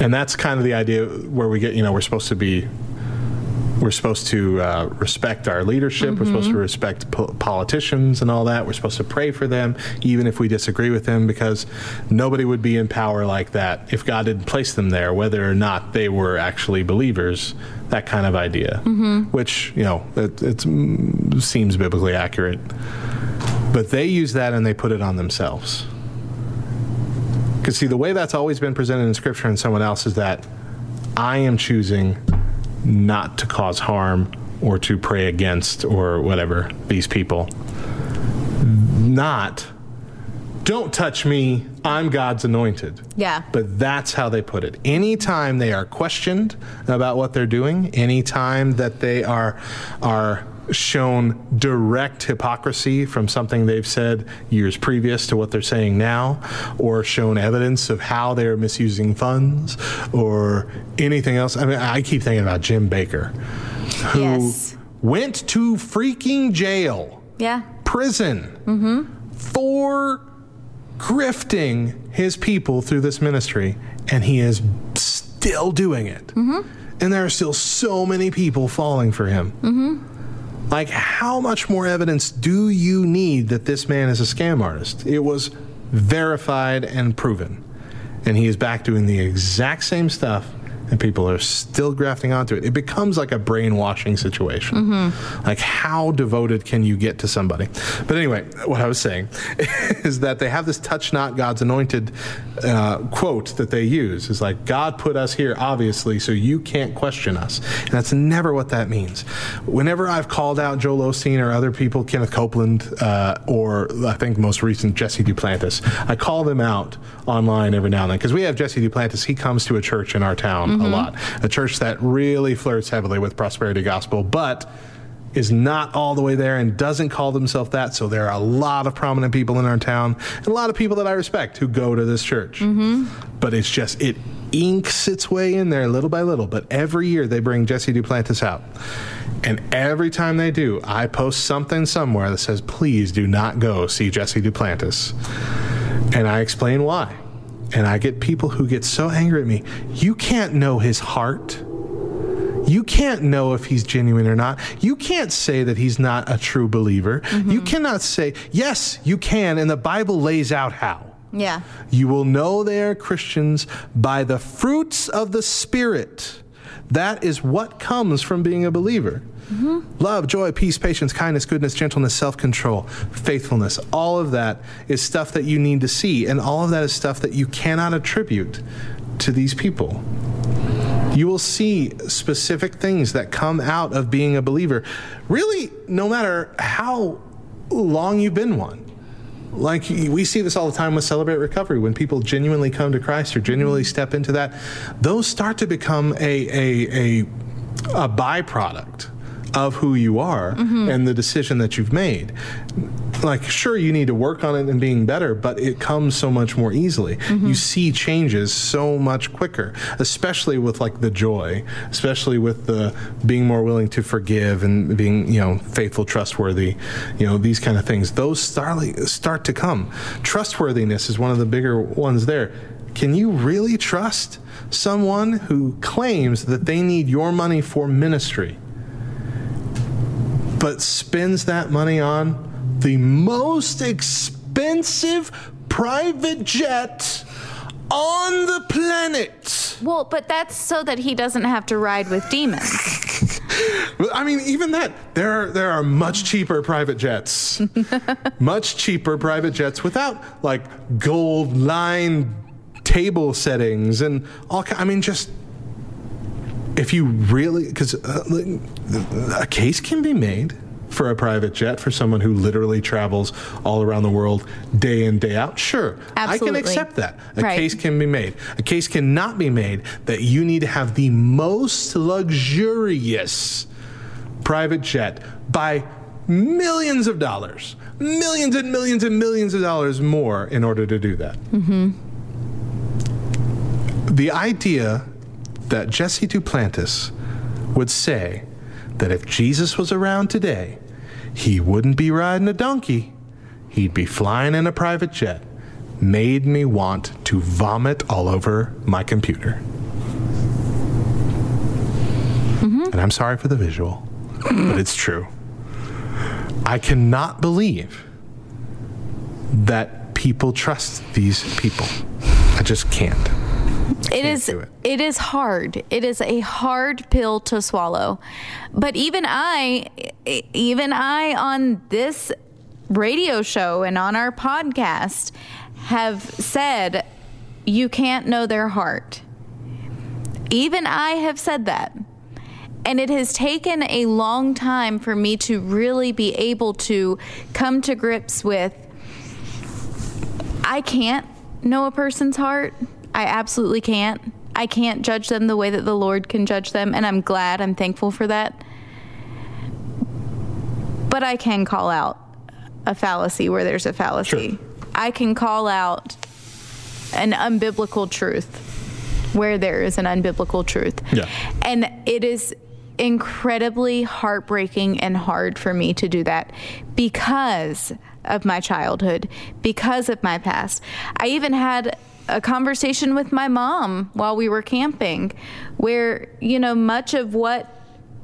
And that's kind of the idea where we get, you know, we're supposed to be we're supposed to uh, respect our leadership. We're supposed to respect po- politicians and all that. We're supposed to pray for them, even if we disagree with them, because nobody would be in power like that if God didn't place them there, whether or not they were actually believers. That kind of idea, which you know, it, it mm, seems biblically accurate. But they use that and they put it on themselves. Because see, the way that's always been presented in Scripture and someone else is that I am choosing not to cause harm or to pray against or whatever these people. Not, don't touch me, I'm God's anointed. Yeah. But that's how they put it. Anytime they are questioned about what they're doing, anytime that they are are shown direct hypocrisy from something they've said years previous to what they're saying now, or shown evidence of how they're misusing funds, or anything else. I mean, I keep thinking about Jim Bakker, who Yes. went to freaking jail Yeah. prison mm-hmm. for grifting his people through this ministry, and he is still doing it. Mm-hmm. And there are still so many people falling for him. Mm-hmm. Like, how much more evidence do you need that this man is a scam artist? It was verified and proven. And he is back doing the exact same stuff, and people are still grafting onto it. It becomes like a brainwashing situation. Like, how devoted can you get to somebody? But anyway, what I was saying is that they have this touch not God's anointed uh, quote that they use. is like, God put us here, obviously, so you can't question us. And that's never what that means. Whenever I've called out Joel Osteen or other people, Kenneth Copeland, uh, or I think most recent Jesse Duplantis, I call them out online every now and then because we have Jesse Duplantis. He comes to a church in our town a mm-hmm. lot, a church that really flirts heavily with prosperity gospel, but is not all the way there and doesn't call themselves that. So there are a lot of prominent people in our town and a lot of people that I respect who go to this church. Mm-hmm. But it's just, it inks its way in there little by little. But every year they bring Jesse Duplantis out. And every time they do, I post something somewhere that says, please do not go see Jesse Duplantis. And I explain why. And I get people who get so angry at me. You can't know his heart. You can't know if he's genuine or not. You can't say that he's not a true believer. Mm-hmm. You cannot say, yes, you can, and the Bible lays out how. Yeah. You will know they are Christians by the fruits of the Spirit. That is what comes from being a believer. Mm-hmm. Love, joy, peace, patience, kindness, goodness, gentleness, self control, faithfulness. All of that is stuff that you need to see, and all of that is stuff that you cannot attribute to these people. You will see specific things that come out of being a believer. Really, no matter how long you've been one. Like we see this all the time with Celebrate Recovery. When people genuinely come to Christ or genuinely mm-hmm. step into that, those start to become a a a, a byproduct of who you are mm-hmm. and the decision that you've made. Like, sure, you need to work on it and being better, but it comes so much more easily. Mm-hmm. You see changes so much quicker, especially with like the joy, especially with the being more willing to forgive and being, you know, faithful, trustworthy, you know, these kind of things. Those start, start to come. Trustworthiness is one of the bigger ones there. Can you really trust someone who claims that they need your money for ministry? But spends that money on the most expensive private jet on the planet. Well, but that's so that he doesn't have to ride with demons. I mean, even that there are there are much cheaper private jets, much cheaper private jets without like gold line table settings and all. I mean, just if you really because uh, a case can be made for a private jet for someone who literally travels all around the world day in day out. Sure i can accept that. A Right. case can be made. A case cannot be made that you need to have the most luxurious private jet by millions of dollars millions and millions and millions of dollars more in order to do that. Mm-hmm. The idea that Jesse Duplantis would say that if Jesus was around today, he wouldn't be riding a donkey, he'd be flying in a private jet, made me want to vomit all over my computer. Mm-hmm. And I'm sorry for the visual, but it's true. I cannot believe that people trust these people. I just can't. It is it. it is hard. It is a hard pill to swallow. But even I even I on this radio show and on our podcast have said you can't know their heart. Even I have said that. And it has taken a long time for me to really be able to come to grips with I can't know a person's heart. I absolutely can't. I can't judge them the way that the Lord can judge them, and I'm glad, I'm thankful for that. But I can call out a fallacy where there's a fallacy. Sure. I can call out an unbiblical truth where there is an unbiblical truth. Yeah. And it is incredibly heartbreaking and hard for me to do that because of my childhood, because of my past. I even had a conversation with my mom while we were camping where, you know, much of what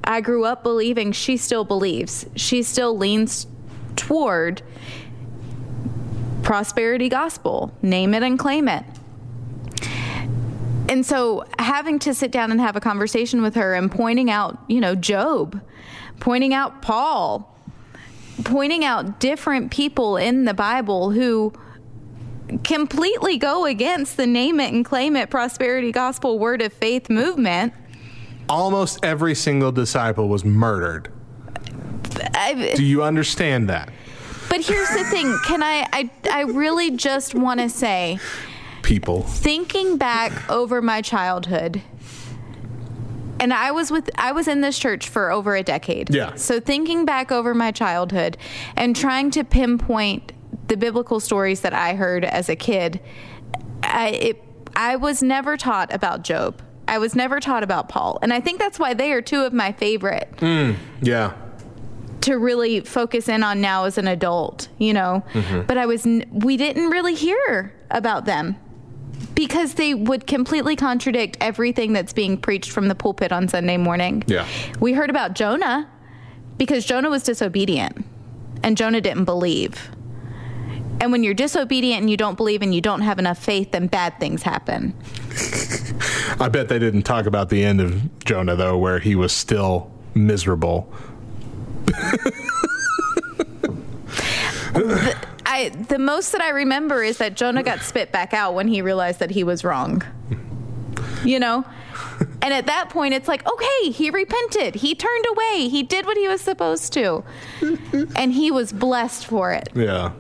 I grew up believing, she still believes. She still leans toward prosperity gospel, name it and claim it. And so having to sit down and have a conversation with her and pointing out, you know, Job, pointing out Paul, pointing out different people in the Bible who completely go against the name it and claim it prosperity gospel word of faith movement. Almost every single disciple was murdered. I, Do you understand that? but here's the thing can I, I, I really just want to say, People. thinking back over my childhood and I was with I was in this church for over a decade. Yeah. So thinking back over my childhood and trying to pinpoint the biblical stories that I heard as a kid, I it, I was never taught about Job. I was never taught about Paul. And I think that's why they are two of my favorite hmm, Yeah. to really focus in on now as an adult, you know. Mm-hmm. But I was we didn't really hear about them because they would completely contradict everything that's being preached from the pulpit on Sunday morning. Yeah. We heard about Jonah because Jonah was disobedient and Jonah didn't believe. And when you're disobedient and you don't believe and you don't have enough faith, then bad things happen. I bet they didn't talk about the end of Jonah, though, where he was still miserable. I the most that I remember is that Jonah got spit back out when he realized that he was wrong. You know? And at that point, it's like, okay, he repented. He turned away. He did what he was supposed to. and he was blessed for it. Yeah.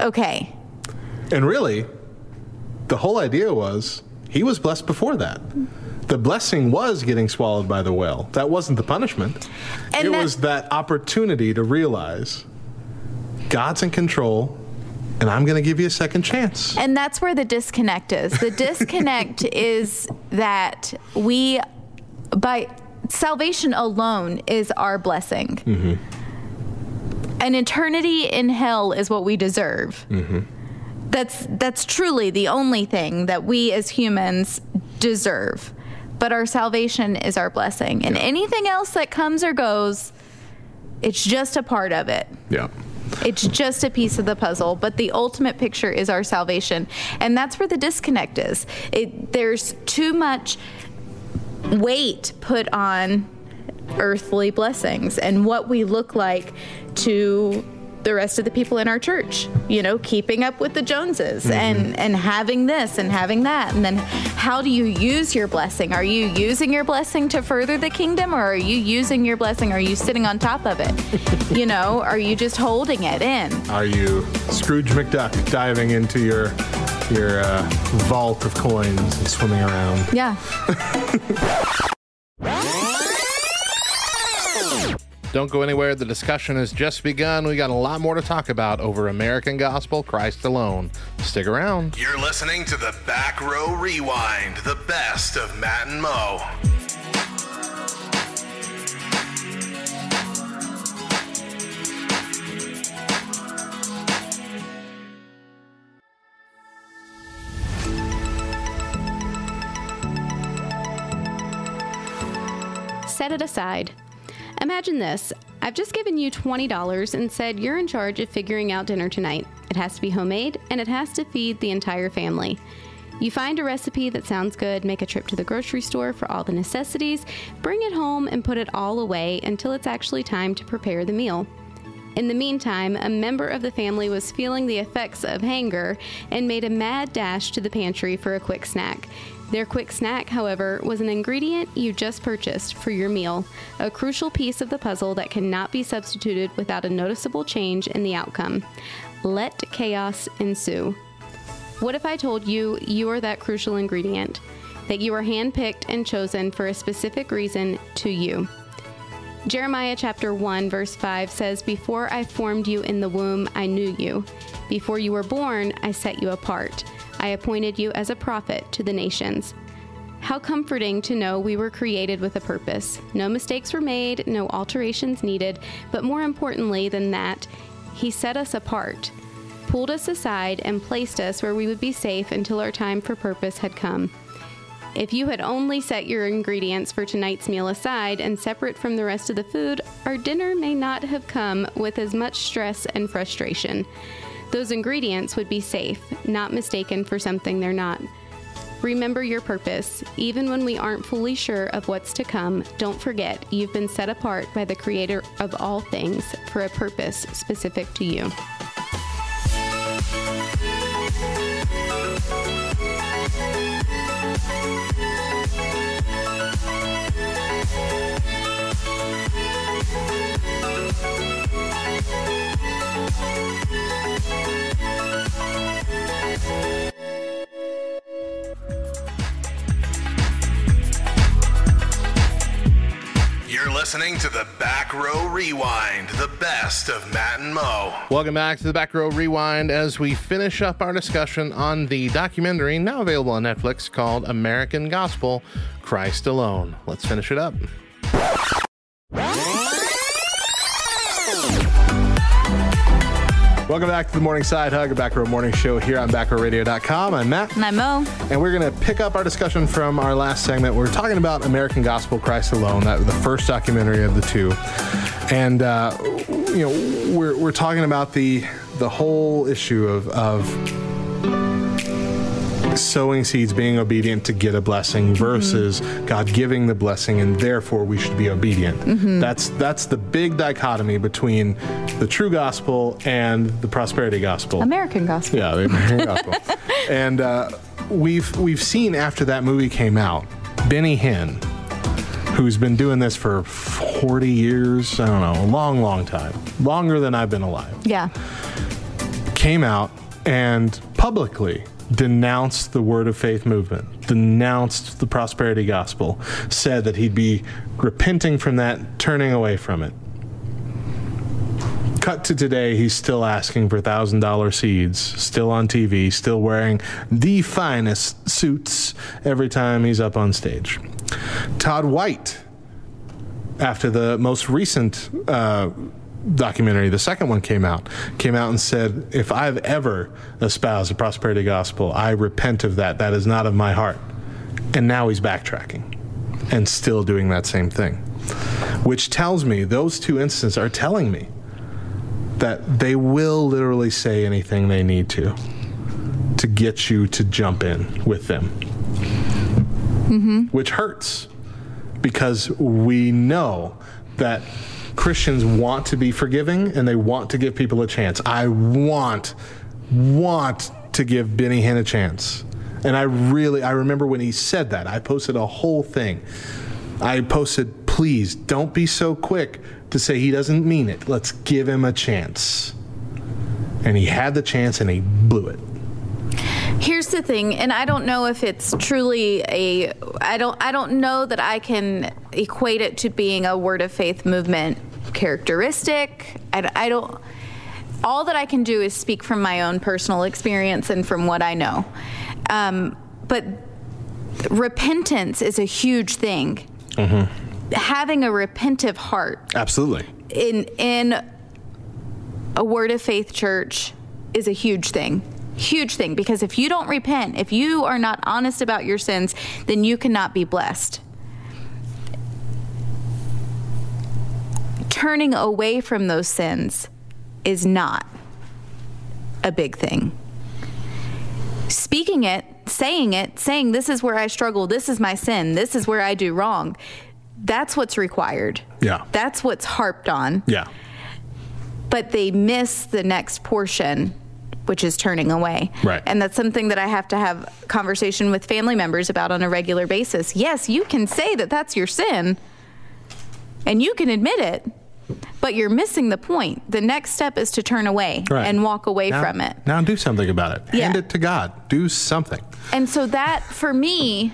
Okay. And really, the whole idea was he was blessed before that. The blessing was getting swallowed by the whale. That wasn't the punishment. And it that- was that opportunity to realize God's in control and I'm going to give you a second chance. And that's where the disconnect is. The disconnect is that we, by salvation alone, is our blessing. Mm-hmm. An eternity in hell is what we deserve. Mm-hmm. That's that's truly the only thing that we as humans deserve. But our salvation is our blessing, and anything else that comes or goes, it's just a part of it. Yeah. It's just a piece of the puzzle, but the ultimate picture is our salvation. And that's where the disconnect is. It, there's too much weight put on earthly blessings and what we look like to the rest of the people in our church you know keeping up with the joneses and and having this and having that. And then how do you use your blessing? Are you using your blessing to further the kingdom or are you using your blessing? Are you sitting on top of it? You know are you just holding it in? Are you Scrooge McDuck diving into your your uh, vault of coins and swimming around? yeah Don't go anywhere. The discussion has just begun. We got a lot more to talk about over American Gospel, Christ alone. Stick around. You're listening to the Back Row Rewind, the best of Matt and Mo. Set it aside. Imagine this I've just given you $20 and said you're in charge of figuring out dinner tonight. It has to be homemade and it has to feed the entire family. You find a recipe that sounds good, make a trip to the grocery store for all the necessities, bring it home, and put it all away until it's actually time to prepare the meal. In the meantime, a member of the family was feeling the effects of hunger and made a mad dash to the pantry for a quick snack. Their quick snack, however, was an ingredient you just purchased for your meal, a crucial piece of the puzzle that cannot be substituted without a noticeable change in the outcome. Let chaos ensue. What if I told you you are that crucial ingredient? That you are handpicked and chosen for a specific reason to you? Jeremiah chapter 1 verse 5 says, "Before I formed you in the womb, I knew you. Before you were born, I set you apart. I appointed you as a prophet to the nations." How comforting to know we were created with a purpose. No mistakes were made, no alterations needed, but more importantly than that, he set us apart, pulled us aside and placed us where we would be safe until our time for purpose had come. If you had only set your ingredients for tonight's meal aside and separate from the rest of the food, our dinner may not have come with as much stress and frustration. Those ingredients would be safe, not mistaken for something they're not. Remember your purpose. Even when we aren't fully sure of what's to come, don't forget you've been set apart by the Creator of all things for a purpose specific to you. Listening to the Back Row Rewind, the best of Matt and Mo. Welcome back to the Back Row Rewind as we finish up our discussion on the documentary now available on Netflix called American Gospel Christ Alone. Let's finish it up. Welcome back to the Morning Side Hug, a Back Row Morning Show here on backrowradio.com. I'm Matt. and i'm mo And we're going to pick up our discussion from our last segment. We're talking about American Gospel Christ Alone, that the first documentary of the two. And, uh, you know, we're, we're talking about the the whole issue of, of sowing seeds, being obedient to get a blessing versus God giving the blessing and therefore we should be obedient. That's that's the big dichotomy between the true gospel and the prosperity gospel. american gospel Yeah, the American Gospel. And uh, we've we've seen after that movie came out, Benny Hinn who's been doing this for 40 years, I don't know, a long, long time, longer than I've been alive, Yeah. came out and publicly denounced the Word of Faith movement, denounced the prosperity gospel, said that he'd be repenting from that, turning away from it. Cut to today, he's still asking for $1,000 seeds, still on TV, still wearing the finest suits every time he's up on stage. Todd White, after the most recent uh, documentary, the second one came out, came out and said, If I've ever espoused the prosperity gospel, I repent of that. That is not of my heart. And now he's backtracking and still doing that same thing. Which tells me, those two instances are telling me that they will literally say anything they need to to get you to jump in with them. Mm-hmm. Which hurts because we know that Christians want to be forgiving and they want to give people a chance. I want, want to give Benny Hinn a chance. And I really, I remember when he said that, I posted a whole thing. I posted, please don't be so quick to say he doesn't mean it. Let's give him a chance. And he had the chance and he blew it. Here's the thing, and I don't know if it's truly a. I don't. I don't know that I can equate it to being a word of faith movement characteristic. I, I don't. All that I can do is speak from my own personal experience and from what I know. Um, but repentance is a huge thing. Having a repentive heart Absolutely. in in a word of faith church is a huge thing huge thing because if you don't repent if you are not honest about your sins then you cannot be blessed turning away from those sins is not a big thing. Speaking it saying it saying this is where i struggle. This is my sin. This is where i do wrong. That's what's required. Yeah. that's what's harped on. Yeah. but they miss the next portion which is turning away. Right. and that's something that i have to have conversation with family members about on a regular basis. Yes you can say that that's your sin and you can admit it but you're missing the point the next step is to turn away Right. and walk away Now- from it Now do something about it. Yeah. Hand it to God. Do something. and so that for me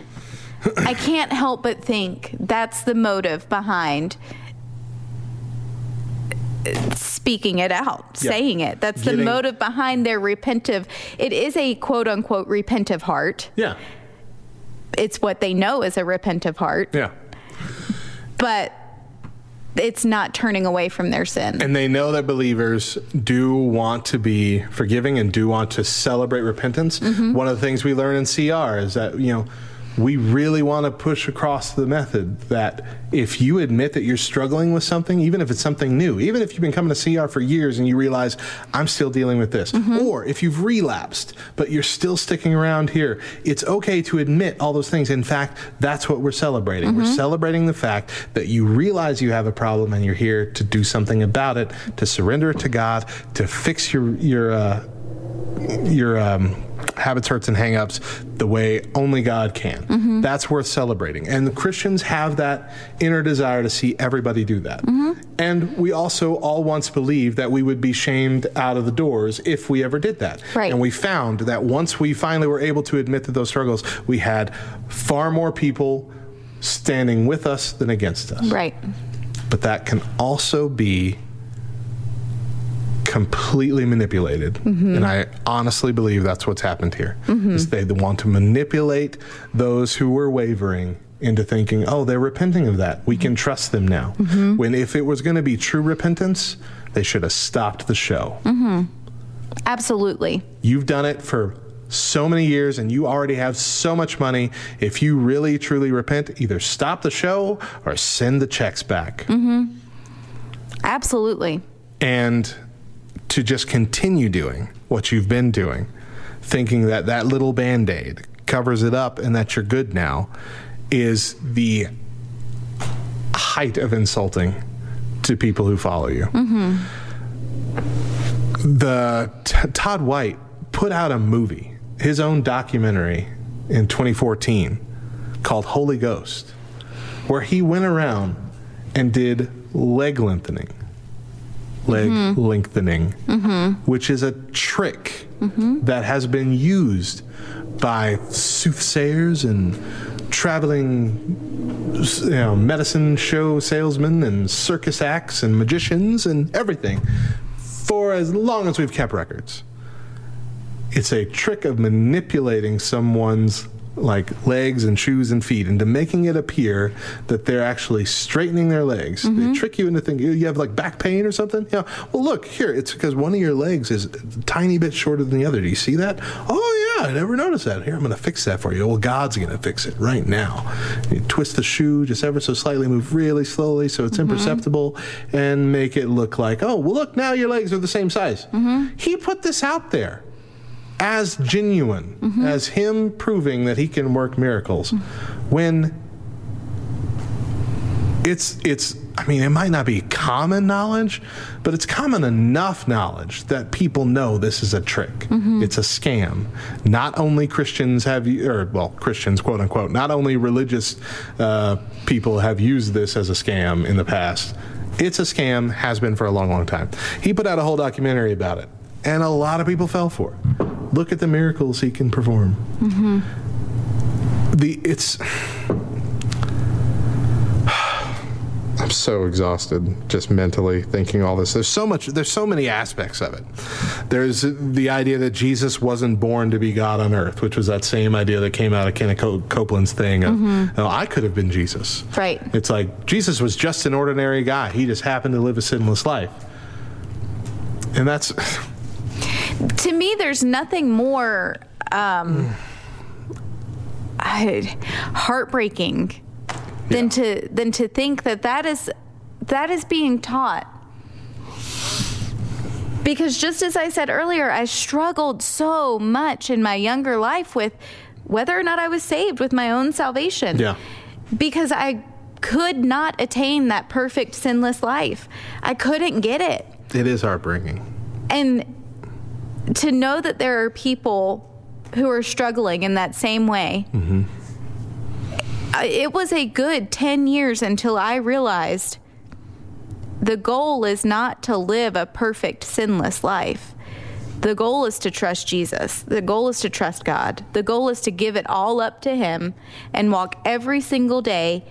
i can't help but think that's the motive behind speaking it out Yeah. saying it that's the motive behind their repentive it is a quote unquote repentive heart Yeah. it's what they know is a repentive heart Yeah. but it's not turning away from their sin And they know that believers do want to be forgiving and do want to celebrate repentance. Mm-hmm. One of the things we learn in CR is that, you know, we really want to push across the method that if you admit that you're struggling with something, even if it's something new, even if you've been coming to CR for years and you realize I'm still dealing with this, Mm-hmm. or if you've relapsed but you're still sticking around here, it's okay to admit all those things. In fact, that's what we're celebrating. We're celebrating the fact that you realize you have a problem and you're here to do something about it, to surrender it to God, to fix your your uh, your um, habits, hurts, and hangups the way only God can. That's worth celebrating. And the Christians have that inner desire to see everybody do that. And we also all once believed that we would be shamed out of the doors if we ever did that. Right. And we found that once we finally were able to admit to those struggles, we had far more people standing with us than against us right but that can also be completely manipulated mm-hmm. and i honestly believe that's what's happened here mm-hmm. is they want to manipulate those who were wavering into thinking oh they're repenting of that. We can trust them now. Mm-hmm. When if it was going to be true repentance they should have stopped the show. Absolutely. You've done it for so many years and you already have so much money. If you really truly repent, either stop the show or send the checks back. absolutely. And to just continue doing what you've been doing, thinking that that little band aid covers it up and that you're good now, is the height of insulting to people who follow you. Mm-hmm. The T- Todd White put out a movie, his own documentary in 2014 called Holy Ghost, where he went around and did leg lengthening. Leg mm-hmm. lengthening, mm-hmm. which is a trick mm-hmm. that has been used by soothsayers and traveling you know, medicine show salesmen and circus acts and magicians and everything for as long as we've kept records. It's a trick of manipulating someone's like legs and shoes and feet into making it appear that they're actually straightening their legs. They mm-hmm. trick you into thinking you have like back pain or something. Yeah. Well, look here. It's because one of your legs is a tiny bit shorter than the other. Do you see that? Oh yeah, I never noticed that. Here, I'm going to fix that for you. Well, God's going to fix it right now. You twist the shoe just ever so slightly, move really slowly so it's mm-hmm. imperceptible, and make it look like oh well, look now your legs are the same size. Mm-hmm. He put this out there as genuine mm-hmm. as him proving that he can work miracles mm-hmm. when it's it's I mean it might not be common knowledge but it's common enough knowledge that people know this is a trick. Mm-hmm. It's a scam. Not only Christians have or well Christians quote unquote not only religious uh, people have used this as a scam in the past. It's a scam has been for a long long time. He put out a whole documentary about it and a lot of people fell for it look at the miracles he can perform Mm-hmm. the it's I'm so exhausted just mentally thinking all this. There's so much there's so many aspects of it. There's the idea that Jesus wasn't born to be God on earth, which was that same idea that came out of Kenneth Copeland's thing of "Oh, I could have been Jesus. Right. It's like Jesus was just an ordinary guy. He just happened to live a sinless life. And that's to me, there's nothing more um, I- heartbreaking than to than to think that that is that is being taught. Because just as I said earlier, I struggled so much in my younger life with whether or not I was saved with my own salvation. Yeah. Because I could not attain that perfect sinless life. I couldn't get it it is heartbreaking. and to know that there are people who are struggling in that same way I- it was a good 10 years until i realized the goal is not to live a perfect sinless life the goal is to trust jesus the goal is to trust god the goal is to give it all up to him and walk every single day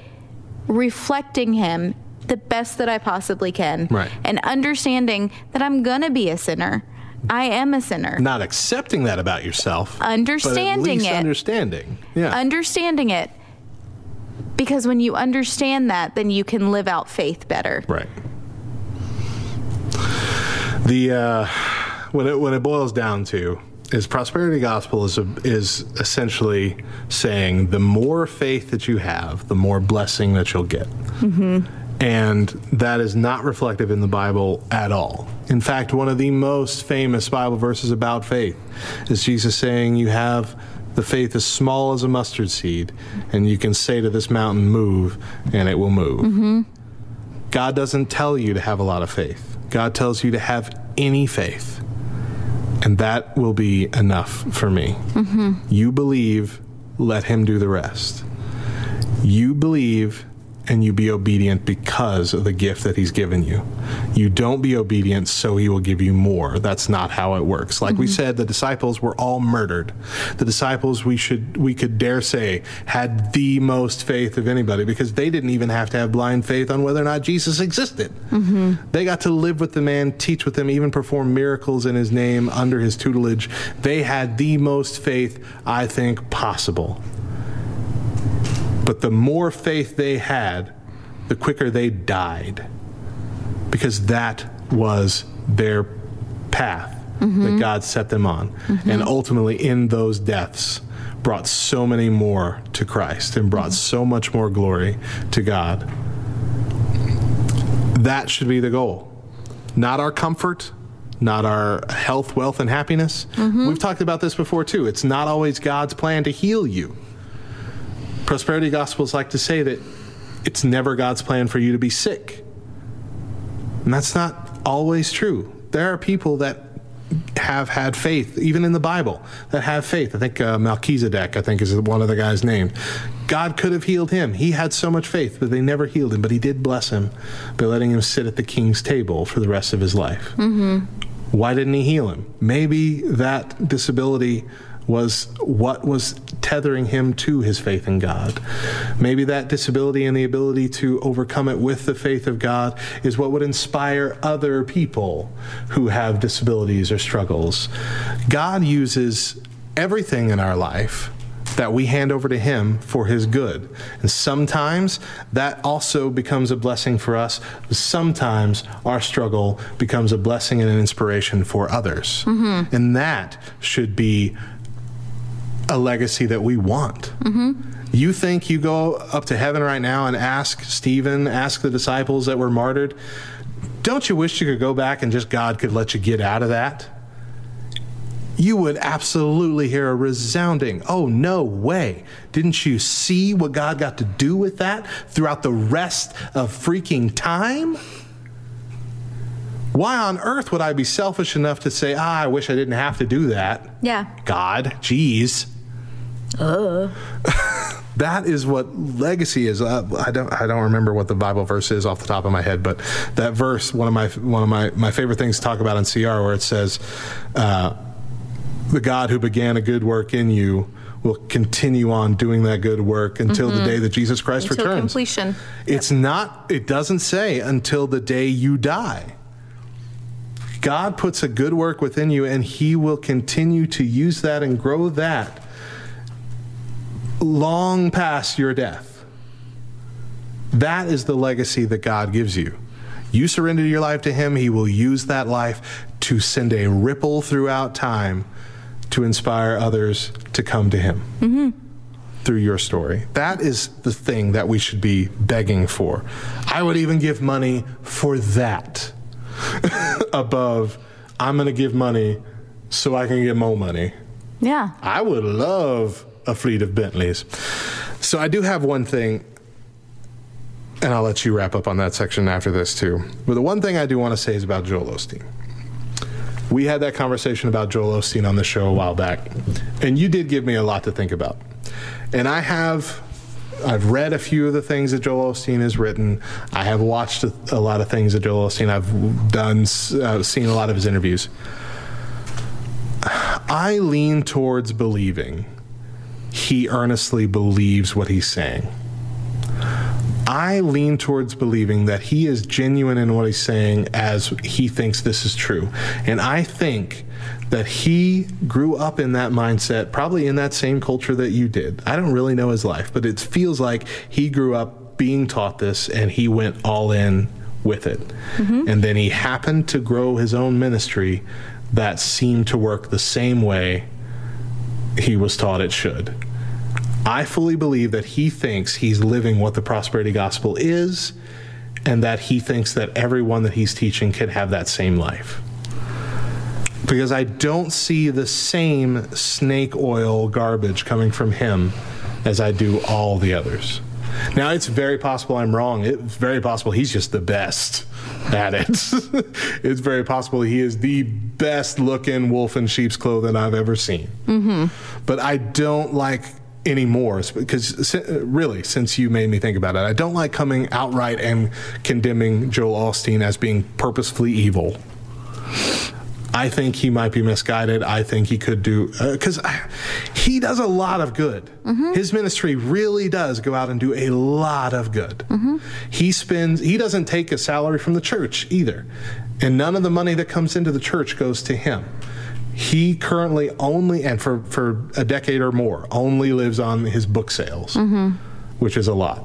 reflecting him the best that i possibly can Right. and understanding that I'm gonna be a sinner. I am a sinner. Not accepting that about yourself. Understanding least it. Understanding. Yeah. Understanding it. Because when you understand that, then you can live out faith better. Right. The uh, when it when it boils down to is prosperity gospel is a, is essentially saying the more faith that you have, the more blessing that you'll get. And that is not reflective in the Bible at all. In fact, one of the most famous Bible verses about faith is Jesus saying, You have the faith as small as a mustard seed, and you can say to this mountain, Move, and it will move. Mm-hmm. God doesn't tell you to have a lot of faith. God tells you to have any faith. And that will be enough for me. Mm-hmm. You believe, let Him do the rest. You believe, and you be obedient because of the gift that He's given you. You don't be obedient so He will give you more. That's not how it works. Like we mm-hmm. said, the disciples were all murdered. The disciples, we should, we could dare say, had the most faith of anybody because they didn't even have to have blind faith on whether or not Jesus existed. Mm-hmm. They got to live with the man, teach with him, even perform miracles in his name under his tutelage. They had the most faith, I think, possible. But the more faith they had, the quicker they died. Because that was their path that mm-hmm. God set them on. Mm-hmm. And ultimately, in those deaths, brought so many more to Christ and brought mm-hmm. so much more glory to God. That should be the goal. Not our comfort, not our health, wealth, and happiness. We've talked about this before too. It's not always God's plan to heal you. Prosperity Gospels like to say that it's never God's plan for you to be sick. And that's not always true. There are people that have had faith, even in the Bible, that have faith. I think uh, Melchizedek, I think, is one of the guys named. God could have healed him. He had so much faith, but they never healed him. But he did bless him by letting him sit at the king's table for the rest of his life. Mm-hmm. Why didn't he heal him? Maybe that disability was what was tethering him to his faith in God. Maybe that disability and the ability to overcome it with the faith of God is what would inspire other people who have disabilities or struggles. God uses everything in our life that we hand over to Him for His good. And sometimes that also becomes a blessing for us. Sometimes our struggle becomes a blessing and an inspiration for others. Mm-hmm. And that should be a legacy that we want. Mm-hmm. You think you go up to heaven right now and ask Stephen, ask the disciples that were martyred, don't you wish you could go back and just God could let you get out of that? You would absolutely hear a resounding, oh, no way. Didn't you see what God got to do with that throughout the rest of freaking time? Why on earth would I be selfish enough to say, ah, I wish I didn't have to do that? Yeah. God, geez. Uh. that is what legacy is. Uh, I don't I don't remember what the Bible verse is off the top of my head, but that verse one of my one of my my favorite things to talk about in CR where it says, uh, "The God who began a good work in you." Will continue on doing that good work until mm-hmm. the day that Jesus Christ until returns. completion. It's yep. not. It doesn't say until the day you die. God puts a good work within you, and He will continue to use that and grow that long past your death. That is the legacy that God gives you. You surrender your life to Him, He will use that life to send a ripple throughout time to inspire others to come to Him mm-hmm. through your story. That is the thing that we should be begging for. I would even give money for that above, I'm going to give money so I can get more money. Yeah. I would love a fleet of Bentleys. So I do have one thing, and I'll let you wrap up on that section after this too. But the one thing I do want to say is about Joel Osteen. We had that conversation about Joel Osteen on the show a while back, and you did give me a lot to think about. And I have I've read a few of the things that Joel Osteen has written. I have watched a, a lot of things that Joel Osteen. I've done, uh, seen a lot of his interviews. I lean towards believing he earnestly believes what he's saying. I lean towards believing that he is genuine in what he's saying as he thinks this is true. And I think that he grew up in that mindset, probably in that same culture that you did. I don't really know his life, but it feels like he grew up being taught this and he went all in with it. Mm-hmm. And then he happened to grow his own ministry that seemed to work the same way he was taught it should. I fully believe that he thinks he's living what the prosperity gospel is, and that he thinks that everyone that he's teaching can have that same life. Because I don't see the same snake oil garbage coming from him as I do all the others. Now, it's very possible I'm wrong. It's very possible he's just the best at it. it's very possible he is the best looking wolf in sheep's clothing I've ever seen. Mm-hmm. But I don't like anymore because really since you made me think about it i don't like coming outright and condemning joel osteen as being purposefully evil I think he might be misguided. I think he could do because uh, he does a lot of good. Mm-hmm. His ministry really does go out and do a lot of good. Mm-hmm. He spends. He doesn't take a salary from the church either, and none of the money that comes into the church goes to him. He currently only, and for for a decade or more, only lives on his book sales, mm-hmm. which is a lot.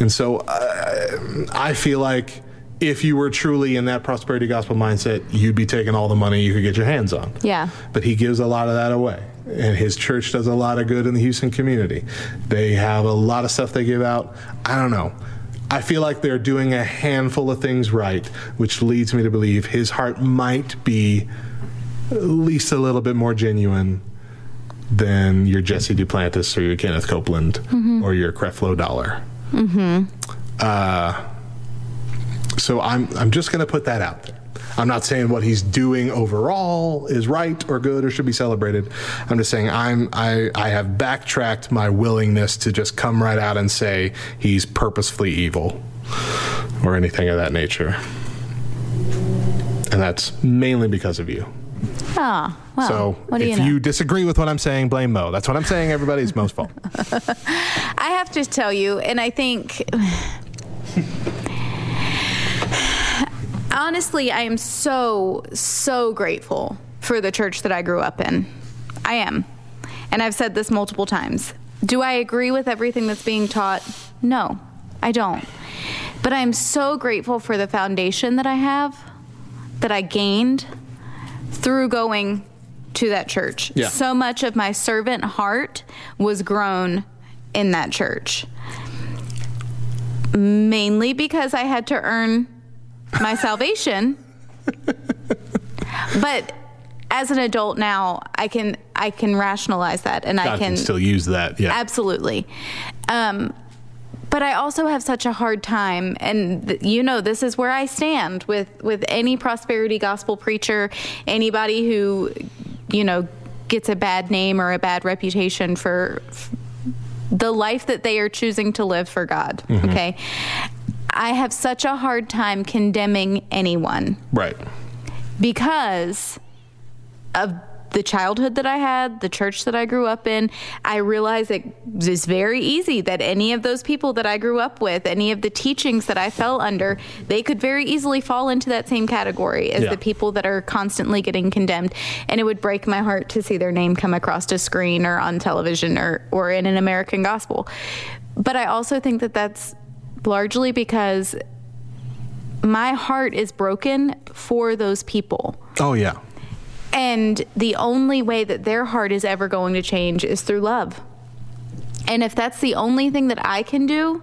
And so uh, I feel like if you were truly in that prosperity gospel mindset, you'd be taking all the money you could get your hands on. Yeah. But he gives a lot of that away. And his church does a lot of good in the Houston community. They have a lot of stuff they give out. I don't know. I feel like they're doing a handful of things right, which leads me to believe his heart might be at least a little bit more genuine than your Jesse Duplantis or your Kenneth Copeland mm-hmm. or your Creflo Dollar. Mm-hmm. Uh, so I'm I'm just going to put that out there. I'm not saying what he's doing overall is right or good or should be celebrated. I'm just saying I'm I I have backtracked my willingness to just come right out and say he's purposefully evil or anything of that nature. And that's mainly because of you. Ah, well, so what do if you know? disagree with what I'm saying, blame Mo. That's what I'm saying. Everybody's Mo's fault. I have to tell you, and I think honestly, I am so, so grateful for the church that I grew up in. I am. And I've said this multiple times. Do I agree with everything that's being taught? No, I don't. But I'm so grateful for the foundation that I have, that I gained through going to that church. Yeah. So much of my servant heart was grown in that church. Mainly because I had to earn my salvation. but as an adult now, I can I can rationalize that and I can, can still use that. Yeah. Absolutely. Um, but I also have such a hard time, and th- you know, this is where I stand with with any prosperity gospel preacher, anybody who, you know, gets a bad name or a bad reputation for f- the life that they are choosing to live for God. Okay, I have such a hard time condemning anyone Right. because of the childhood that I had, the church that I grew up in, I realize it is very easy that any of those people that I grew up with, any of the teachings that I fell under, they could very easily fall into that same category as Yeah. the people that are constantly getting condemned. And it would break my heart to see their name come across a screen or on television or, or in an American gospel. But I also think that that's largely because my heart is broken for those people. Oh yeah. And the only way that their heart is ever going to change is through love. And if that's the only thing that I can do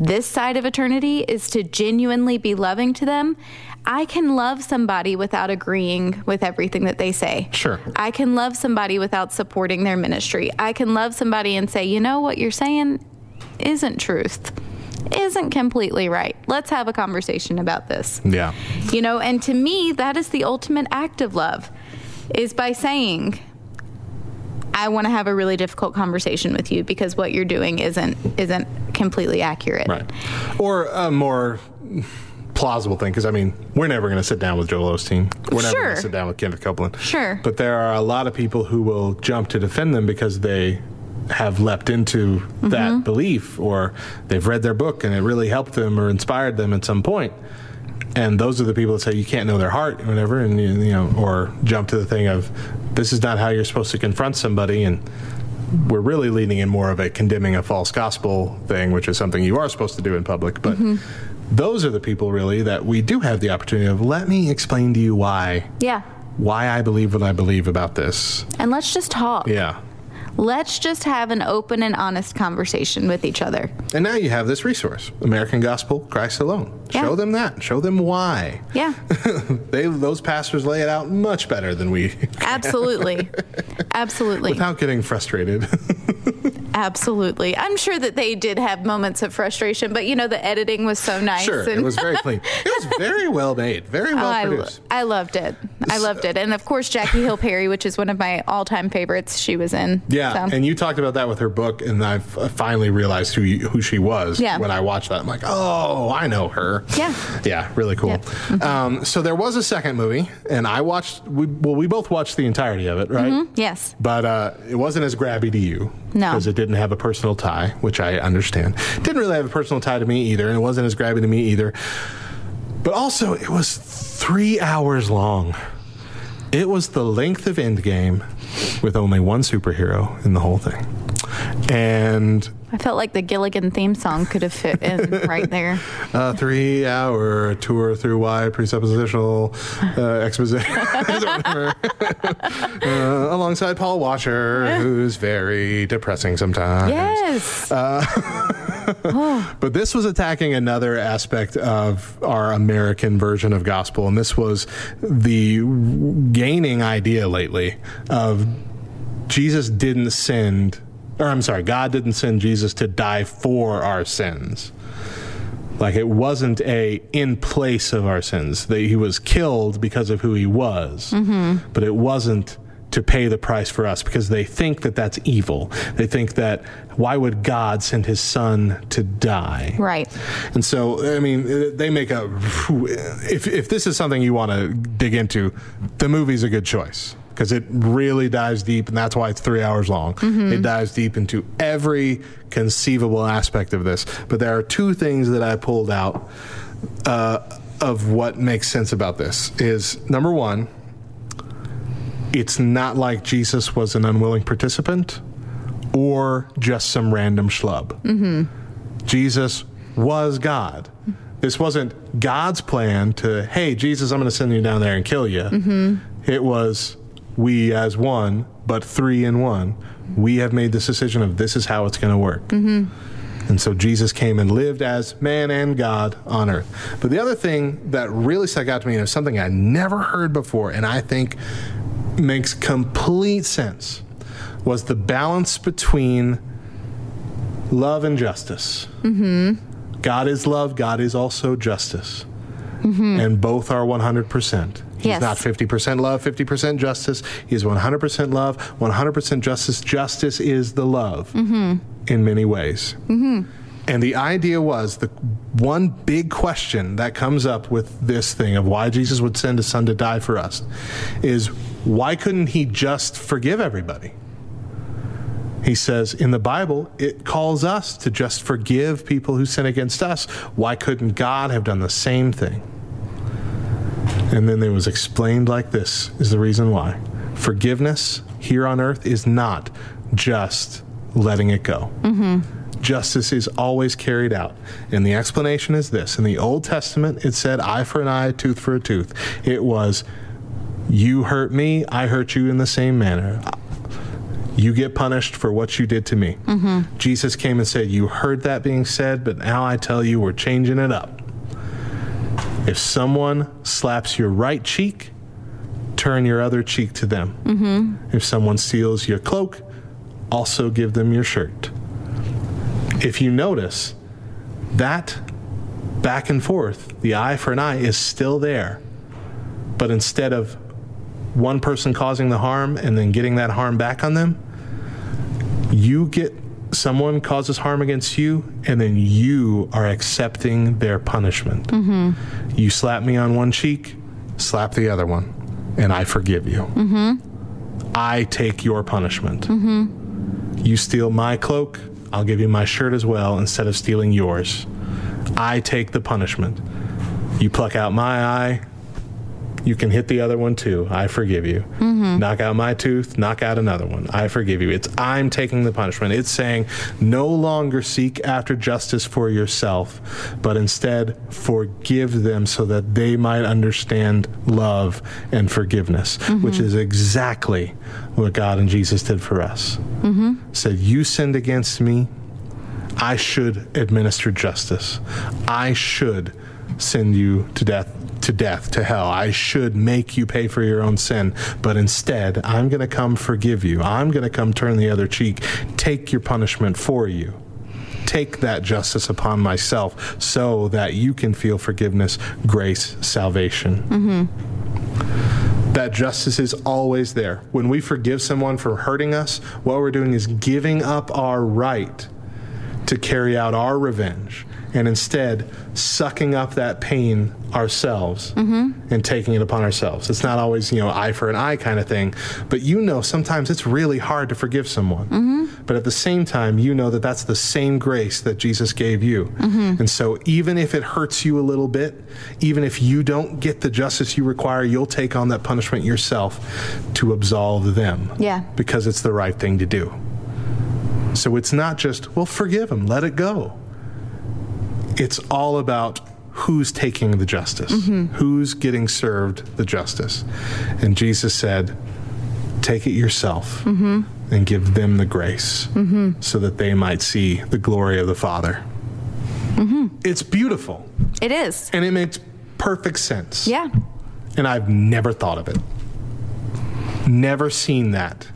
this side of eternity is to genuinely be loving to them, I can love somebody without agreeing with everything that they say. Sure. I can love somebody without supporting their ministry. I can love somebody and say, you know, what you're saying isn't truth, isn't completely right. Let's have a conversation about this. Yeah. You know, and to me, that is the ultimate act of love, is by saying, I want to have a really difficult conversation with you because what you're doing isn't isn't completely accurate. Right. Or a more plausible thing, because I mean, we're never going to sit down with Joel Osteen. We're never going Sure. to sit down with Kenneth Copeland. Sure. But there are a lot of people who will jump to defend them because they have leapt into Mm-hmm. that belief or they've read their book and it really helped them or inspired them at some point. And those are the people that say you can't know their heart or whatever, and you you know, or jump to the thing of this is not how you're supposed to confront somebody, and we're really leaning in more of a condemning a false gospel thing, which is something you are supposed to do in public. But those are the people really that we do have the opportunity of let me explain to you why Yeah. why I believe what I believe about this. And let's just talk. Yeah. Let's just have an open and honest conversation with each other. And now you have this resource, American Gospel, Christ alone. Yeah. Show them that. Show them why. Yeah. they those pastors lay it out much better than we Absolutely. Absolutely. without getting frustrated. Absolutely. I'm sure that they did have moments of frustration, but you know, the editing was so nice. sure, it was very clean. It was very well made, very well Oh, I, lo- I loved it. I loved it. And of course, Jackie Hill Perry, which is one of my all time favorites, she was in. Yeah, So- and you talked about that with her book, and I finally realized who you, who she was Yeah. when I watched that. I'm like, oh, I know her. Yeah. yeah, really cool. Yep. Mm-hmm. Um, so there was a second movie, and I watched. We, well, we both watched the entirety of it, right? yes. But uh, it wasn't as grabby to you. No. Because it didn't have a personal tie, which I understand. Didn't really have a personal tie to me either, and it wasn't as grabby to me either. But also, it was three hours long. It was the length of Endgame with only one superhero in the whole thing. And I felt like the Gilligan theme song could have fit in right there. a three hour tour through why presuppositional uh, exposition uh, alongside Paul Washer, who's very depressing sometimes. Yes. But this was attacking another aspect of our American version of gospel, and this was the gaining idea lately of Jesus didn't send, or I'm sorry, God didn't send Jesus to die for our sins. Like it wasn't a in place of our sins. That he was killed because of who he was, mm-hmm. but it wasn't to pay the price for us because they think that that's evil. They think that why would God send his son to die? Right. And so, I mean, they make a. If, if this is something you want to dig into, the movie's a good choice because it really dives deep, and that's why it's three hours long. It dives deep into every conceivable aspect of this. But there are two things that I pulled out uh, of what makes sense about this. Is number one, it's not like Jesus was an unwilling participant or just some random schlub. Mm-hmm. Jesus was God. This wasn't God's plan to, hey, Jesus, I'm going to send you down there and kill you. Mm-hmm. It was we as one, but three in one. We have made this decision of this is how it's going to work. Mm-hmm. And so Jesus came and lived as man and God on earth. But the other thing that really stuck out to me is something I never heard before, and I think makes complete sense, was the balance between love and justice. Mm-hmm. God is love, God is also justice. Mm-hmm. And both are 100%. He's Yes. not 50% love, 50% justice. He's 100% love, 100% justice. Justice is the love mm-hmm. in many ways. Mm-hmm. And the idea was the one big question that comes up with this thing of why Jesus would send his son to die for us is why couldn't he just forgive everybody? He says in the Bible, it calls us to just forgive people who sin against us. Why couldn't God have done the same thing? And then it was explained like this is the reason why. Forgiveness here on earth is not just letting it go. Mm-hmm. Justice is always carried out. And the explanation is this In the Old Testament, it said eye for an eye, tooth for a tooth. It was you hurt me, I hurt you in the same manner. You get punished for what you did to me. Mm-hmm. Jesus came and said, You heard that being said, but now I tell you, we're changing it up. If someone slaps your right cheek, turn your other cheek to them. Mm-hmm. If someone steals your cloak, also give them your shirt. If you notice, that back and forth, the eye for an eye, is still there. But instead of one person causing the harm and then getting that harm back on them, you get someone causes harm against you and then you are accepting their punishment. Mm-hmm. You slap me on one cheek, slap the other one, and I forgive you. Mm-hmm. I take your punishment. Mm-hmm. You steal my cloak, I'll give you my shirt as well instead of stealing yours. I take the punishment. You pluck out my eye, you can hit the other one too. I forgive you. Mm-hmm. Knock out my tooth, knock out another one. I forgive you. It's I'm taking the punishment. It's saying no longer seek after justice for yourself, but instead forgive them so that they might understand love and forgiveness, mm-hmm. which is exactly what God and Jesus did for us. Mm-hmm. Said, You sinned against me. I should administer justice. I should send you to death to death to hell. I should make you pay for your own sin, but instead, I'm going to come forgive you. I'm going to come turn the other cheek, take your punishment for you. Take that justice upon myself so that you can feel forgiveness, grace, salvation. That justice is always there. When we forgive someone for hurting us, what we're doing is giving up our right to carry out our revenge and instead sucking up that pain ourselves mm-hmm. and taking it upon ourselves. It's not always, you know, eye for an eye kind of thing, but you know sometimes it's really hard to forgive someone. Mm-hmm. But at the same time, you know that that's the same grace that Jesus gave you. Mm-hmm. And so even if it hurts you a little bit, even if you don't get the justice you require, you'll take on that punishment yourself to absolve them. Yeah. Because it's the right thing to do. So it's not just, well, forgive them, let it go. It's all about who's taking the justice, mm-hmm. who's getting served the justice. And Jesus said, take it yourself mm-hmm. and give them the grace mm-hmm. so that they might see the glory of the Father. It's beautiful It is. and it makes perfect sense. Yeah. And I've never thought of it. Never seen that.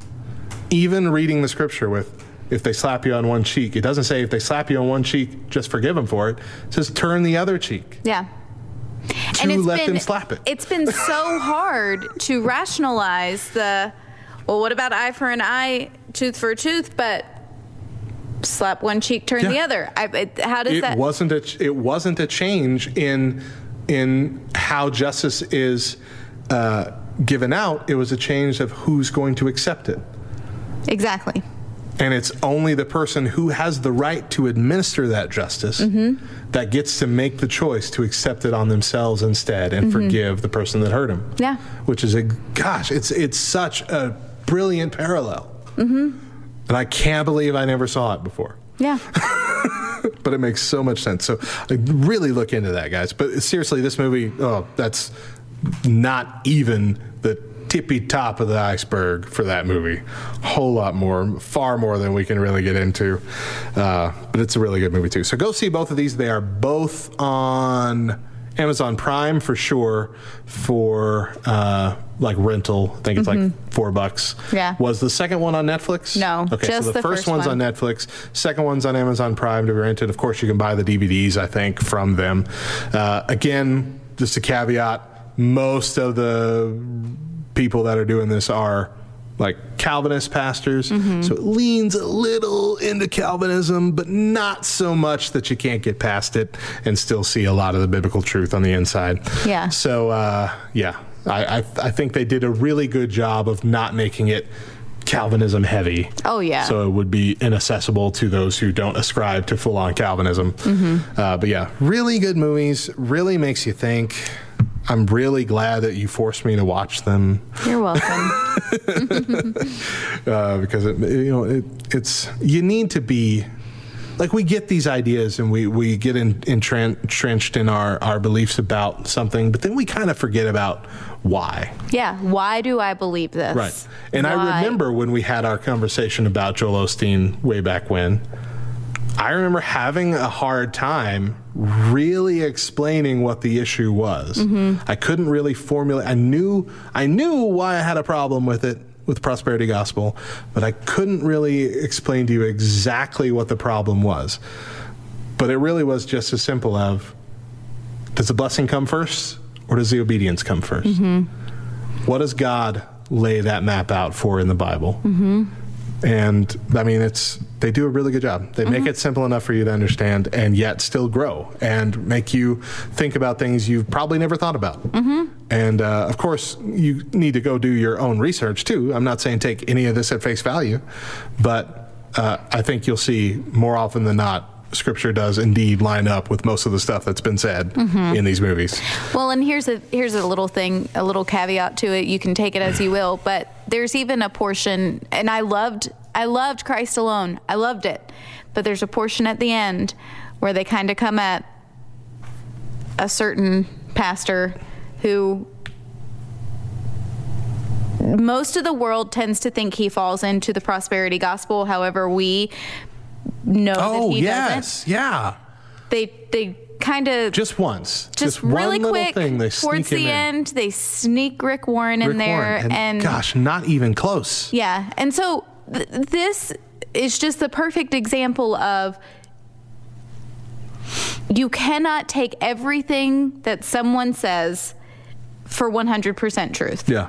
Even reading the scripture with if they slap you on one cheek. It doesn't say if they slap you on one cheek, just forgive them for it. It says turn the other cheek. Yeah. To let them slap it. It's been so hard to rationalize the, well, what about eye for an eye, tooth for a tooth, but slap one cheek, turn Yeah. the other. I, it, how does it that? wasn't a it wasn't a change in in how justice is uh, given out. It was a change of who's going to accept it. exactly. And it's only the person who has the right to administer that justice that gets to make the choice to accept it on themselves instead and forgive the person that hurt him. Yeah. Which is a gosh, it's it's such a brilliant parallel. Mm-hmm. And I can't believe I never saw it before. Yeah. But it makes so much sense. So I really look into that, guys. But seriously, this movie, oh, that's not even the tippy top of the iceberg for that movie. A whole lot more, far more than we can really get into. Uh, but it's a really good movie too. So go see both of these. They are both on Amazon Prime for sure. For uh, like rental, I think it's like four bucks. Yeah. Was the second one on Netflix? No, Okay, just so the, the first, first one's one. on Netflix. Second one's on Amazon Prime to be rented. Of course, you can buy the DVDs, I think, from them. Uh, again, just a caveat most of the people that are doing this are like Calvinist pastors. Mm-hmm. So it leans a little into Calvinism, but not so much that you can't get past it and still see a lot of the biblical truth on the inside. Yeah. So, uh, yeah, I, I, I think they did a really good job of not making it Calvinism heavy. Oh, yeah. So it would be inaccessible to those who don't ascribe to full on Calvinism. Mm-hmm. Uh, but yeah, really good movies. Really makes you think. I'm really glad that you forced me to watch them You're welcome. uh, because it, you know it, it's you need to be like we get these ideas and we we get in, entrenched in our our beliefs about something, but then we kind of forget about why. yeah. Why do I believe this? Right. And I remember when we had our conversation about Joel Osteen way back when. I remember having a hard time really explaining what the issue was. I couldn't really formulate. I knew I knew why I had a problem with it with prosperity gospel, but I couldn't really explain to you exactly what the problem was. But it really was just as simple of does the blessing come first or does the obedience come 1st what does God lay that map out for in the Bible? Mm-hmm. And I mean, it's they do a really good job. They make it simple enough for you to understand, and yet still grow and make you think about things you've probably never thought about. Mm-hmm. And uh, of course, you need to go do your own research too. I'm not saying take any of this at face value, but uh, I think you'll see more often than not. Scripture does indeed line up with most of the stuff that's been said mm-hmm. in these movies. Well, and here's a here's a little thing, a little caveat to it. You can take it as you will, but there's even a portion, and I loved I loved Christ alone. I loved it, but there's a portion at the end where they kind of come at a certain pastor who most of the world tends to think he falls into the prosperity gospel. However, we know Oh that he yes, doesn't. yeah. They they kind of Just once. just, one really quick thing towards the end they sneak rick warren in there Warren, and, gosh, not even close. yeah and so th- this is just the perfect example of you cannot take everything that someone says for 100% truth Yeah.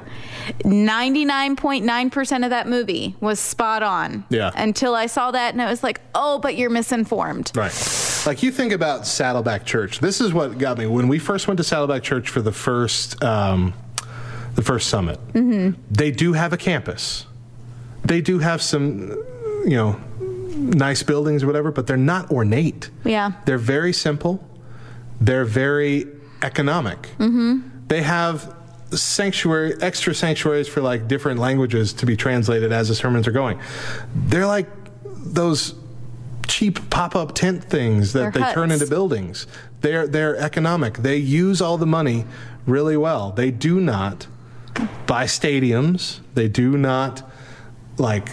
99.9% of that movie was spot on Yeah. until i saw that and i was like oh but you're misinformed Right. Like you think about Saddleback Church. This is what got me when we first went to Saddleback Church for the first um, the first summit. Mm-hmm. They do have a campus. They do have some, you know, nice buildings or whatever, but they're not ornate. Yeah. They're very simple. They're very economic. Mm-hmm. They have sanctuary, extra sanctuaries for like different languages to be translated as the sermons are going. They're like those cheap pop-up tent things that They're they turn into buildings. They're they're economic. They use all the money really well. They do not buy stadiums. They do not like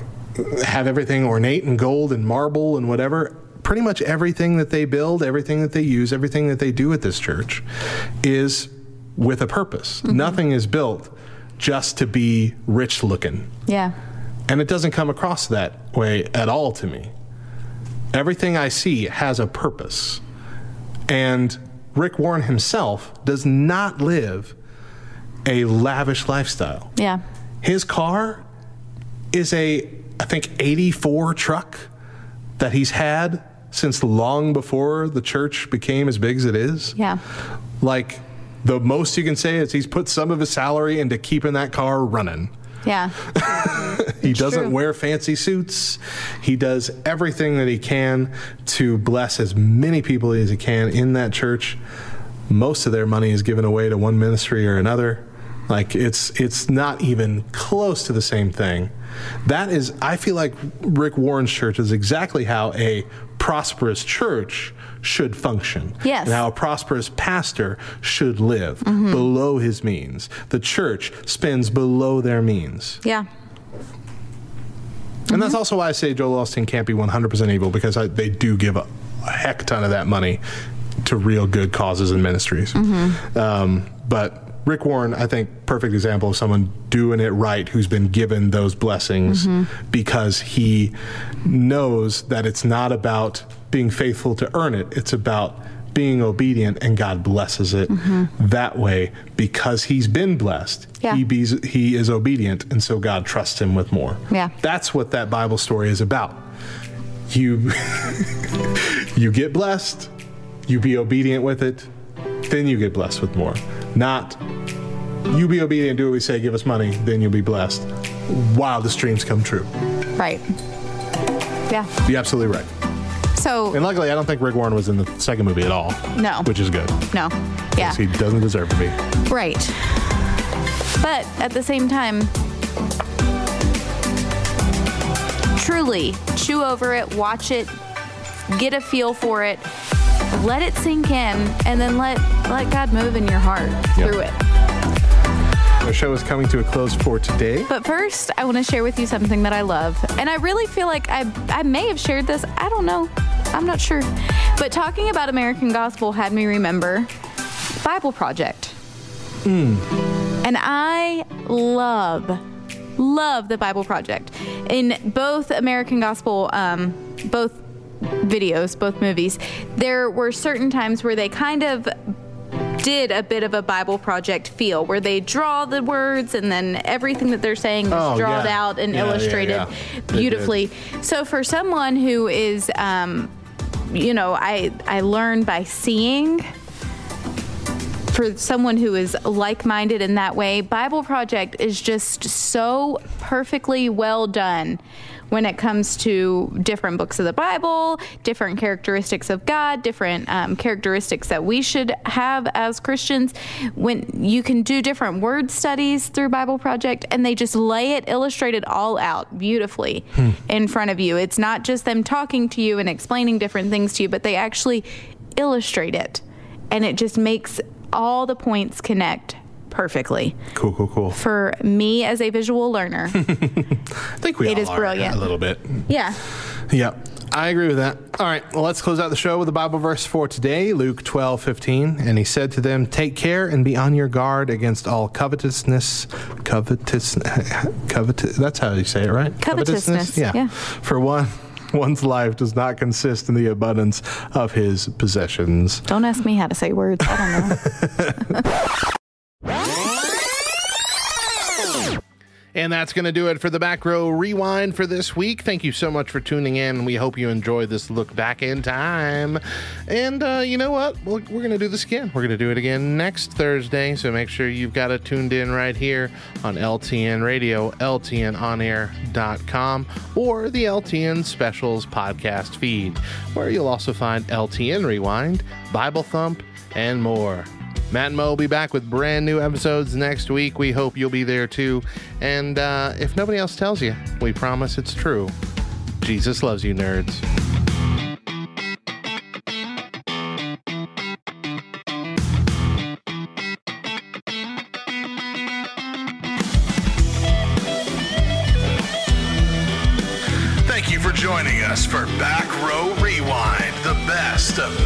have everything ornate and gold and marble and whatever. Pretty much everything that they build, everything that they use, everything that they do at this church is with a purpose. Mm-hmm. Nothing is built just to be rich looking. yeah And it doesn't come across that way at all to me. Everything I see has a purpose. And Rick Warren himself does not live a lavish lifestyle. Yeah. His car is a, I think, 84 truck that he's had since long before the church became as big as it is. Yeah. Like, the most you can say is he's put some of his salary into keeping that car running. Yeah. He doesn't true. wear fancy suits. He does everything that he can to bless as many people as he can in that church. Most of their money is given away to one ministry or another. Like it's it's not even close to the same thing. That is I feel like Rick Warren's church is exactly how a prosperous church should function. Yes. And how a prosperous pastor should live mm-hmm. below his means. The church spends below their means. Yeah. And that's also why I say Joel Osteen can't be 100% evil because I, they do give a, a heck ton of that money to real good causes and ministries. Mm-hmm. Um, but Rick Warren, I think, perfect example of someone doing it right who's been given those blessings mm-hmm. because he knows that it's not about being faithful to earn it, it's about being obedient and God blesses it mm-hmm. that way because he's been blessed. Yeah. He, be, he is obedient and so God trusts him with more. Yeah. That's what that Bible story is about. You you get blessed, you be obedient with it, then you get blessed with more. Not you be obedient, do what we say, give us money, then you'll be blessed. Wow, the dreams come true. Right. Yeah. You're absolutely right. So And luckily, I don't think Rick Warren was in the second movie at all. No. Which is good. no. Yeah. He doesn't deserve to be. Right. But at the same time, truly chew over it, watch it, get a feel for it, let it sink in, and then let let God move in your heart Yeah. through it. Our show is coming to a close for today. But first, I want to share with you something that I love. And I really feel like I, I may have shared this. I don't know. I'm not sure. But talking about American Gospel had me remember Bible Project. And I love, love the Bible Project. In both American Gospel, um, both videos, both movies, there were certain times where they kind of did a bit of a Bible Project feel, where they draw the words and then everything that they're saying is Oh, drawn yeah. out and Yeah, illustrated yeah. Beautifully. So for someone who is, um, you know, I I learn by seeing. For someone who is like minded in that way, Bible Project is just so perfectly well done when it comes to different books of the Bible, different characteristics of God, different um, characteristics that we should have as Christians. When you can do different word studies through Bible Project, and they just lay it illustrated all out beautifully in front of you. It's not just them talking to you and explaining different things to you, but they actually illustrate it, and it just makes all the points connect perfectly. Cool, cool, cool. For me as a visual learner, I think we It all is are brilliant. a little bit. yeah. Yep. I agree with that. All right, well, let's close out the show with the Bible verse for today, Luke 12, 15. And he said to them, Take care and be on your guard against all covetousness. Covetous, covetous, that's how you say it, right? Covetousness, yeah. For one, one's life does not consist in the abundance of his possessions. Don't ask me how to say words. I don't know. And that's going to do it for the back row rewind for this week. Thank you so much for tuning in. We hope you enjoyed this look back in time. And uh, you know what? We're, we're going to do this again. We're going to do it again next Thursday. So make sure you've got it tuned in right here on LTN Radio, LTNOnAir.com, or the LTN Specials podcast feed, where you'll also find LTN Rewind, Bible Thump, and more. Matt and Mo will be back with brand new episodes next week. We hope you'll be there too. And uh, if nobody else tells you, we promise it's true. Jesus loves you, nerds. Thank you for joining us for Back Row Rewind, the best of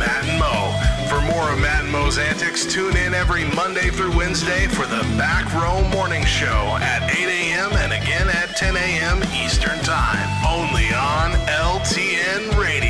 Will's Antics. Tune in every Monday through Wednesday for the Back Row Morning Show at 8 a.m. and again at 10 a.m. Eastern Time. Only on LTN Radio.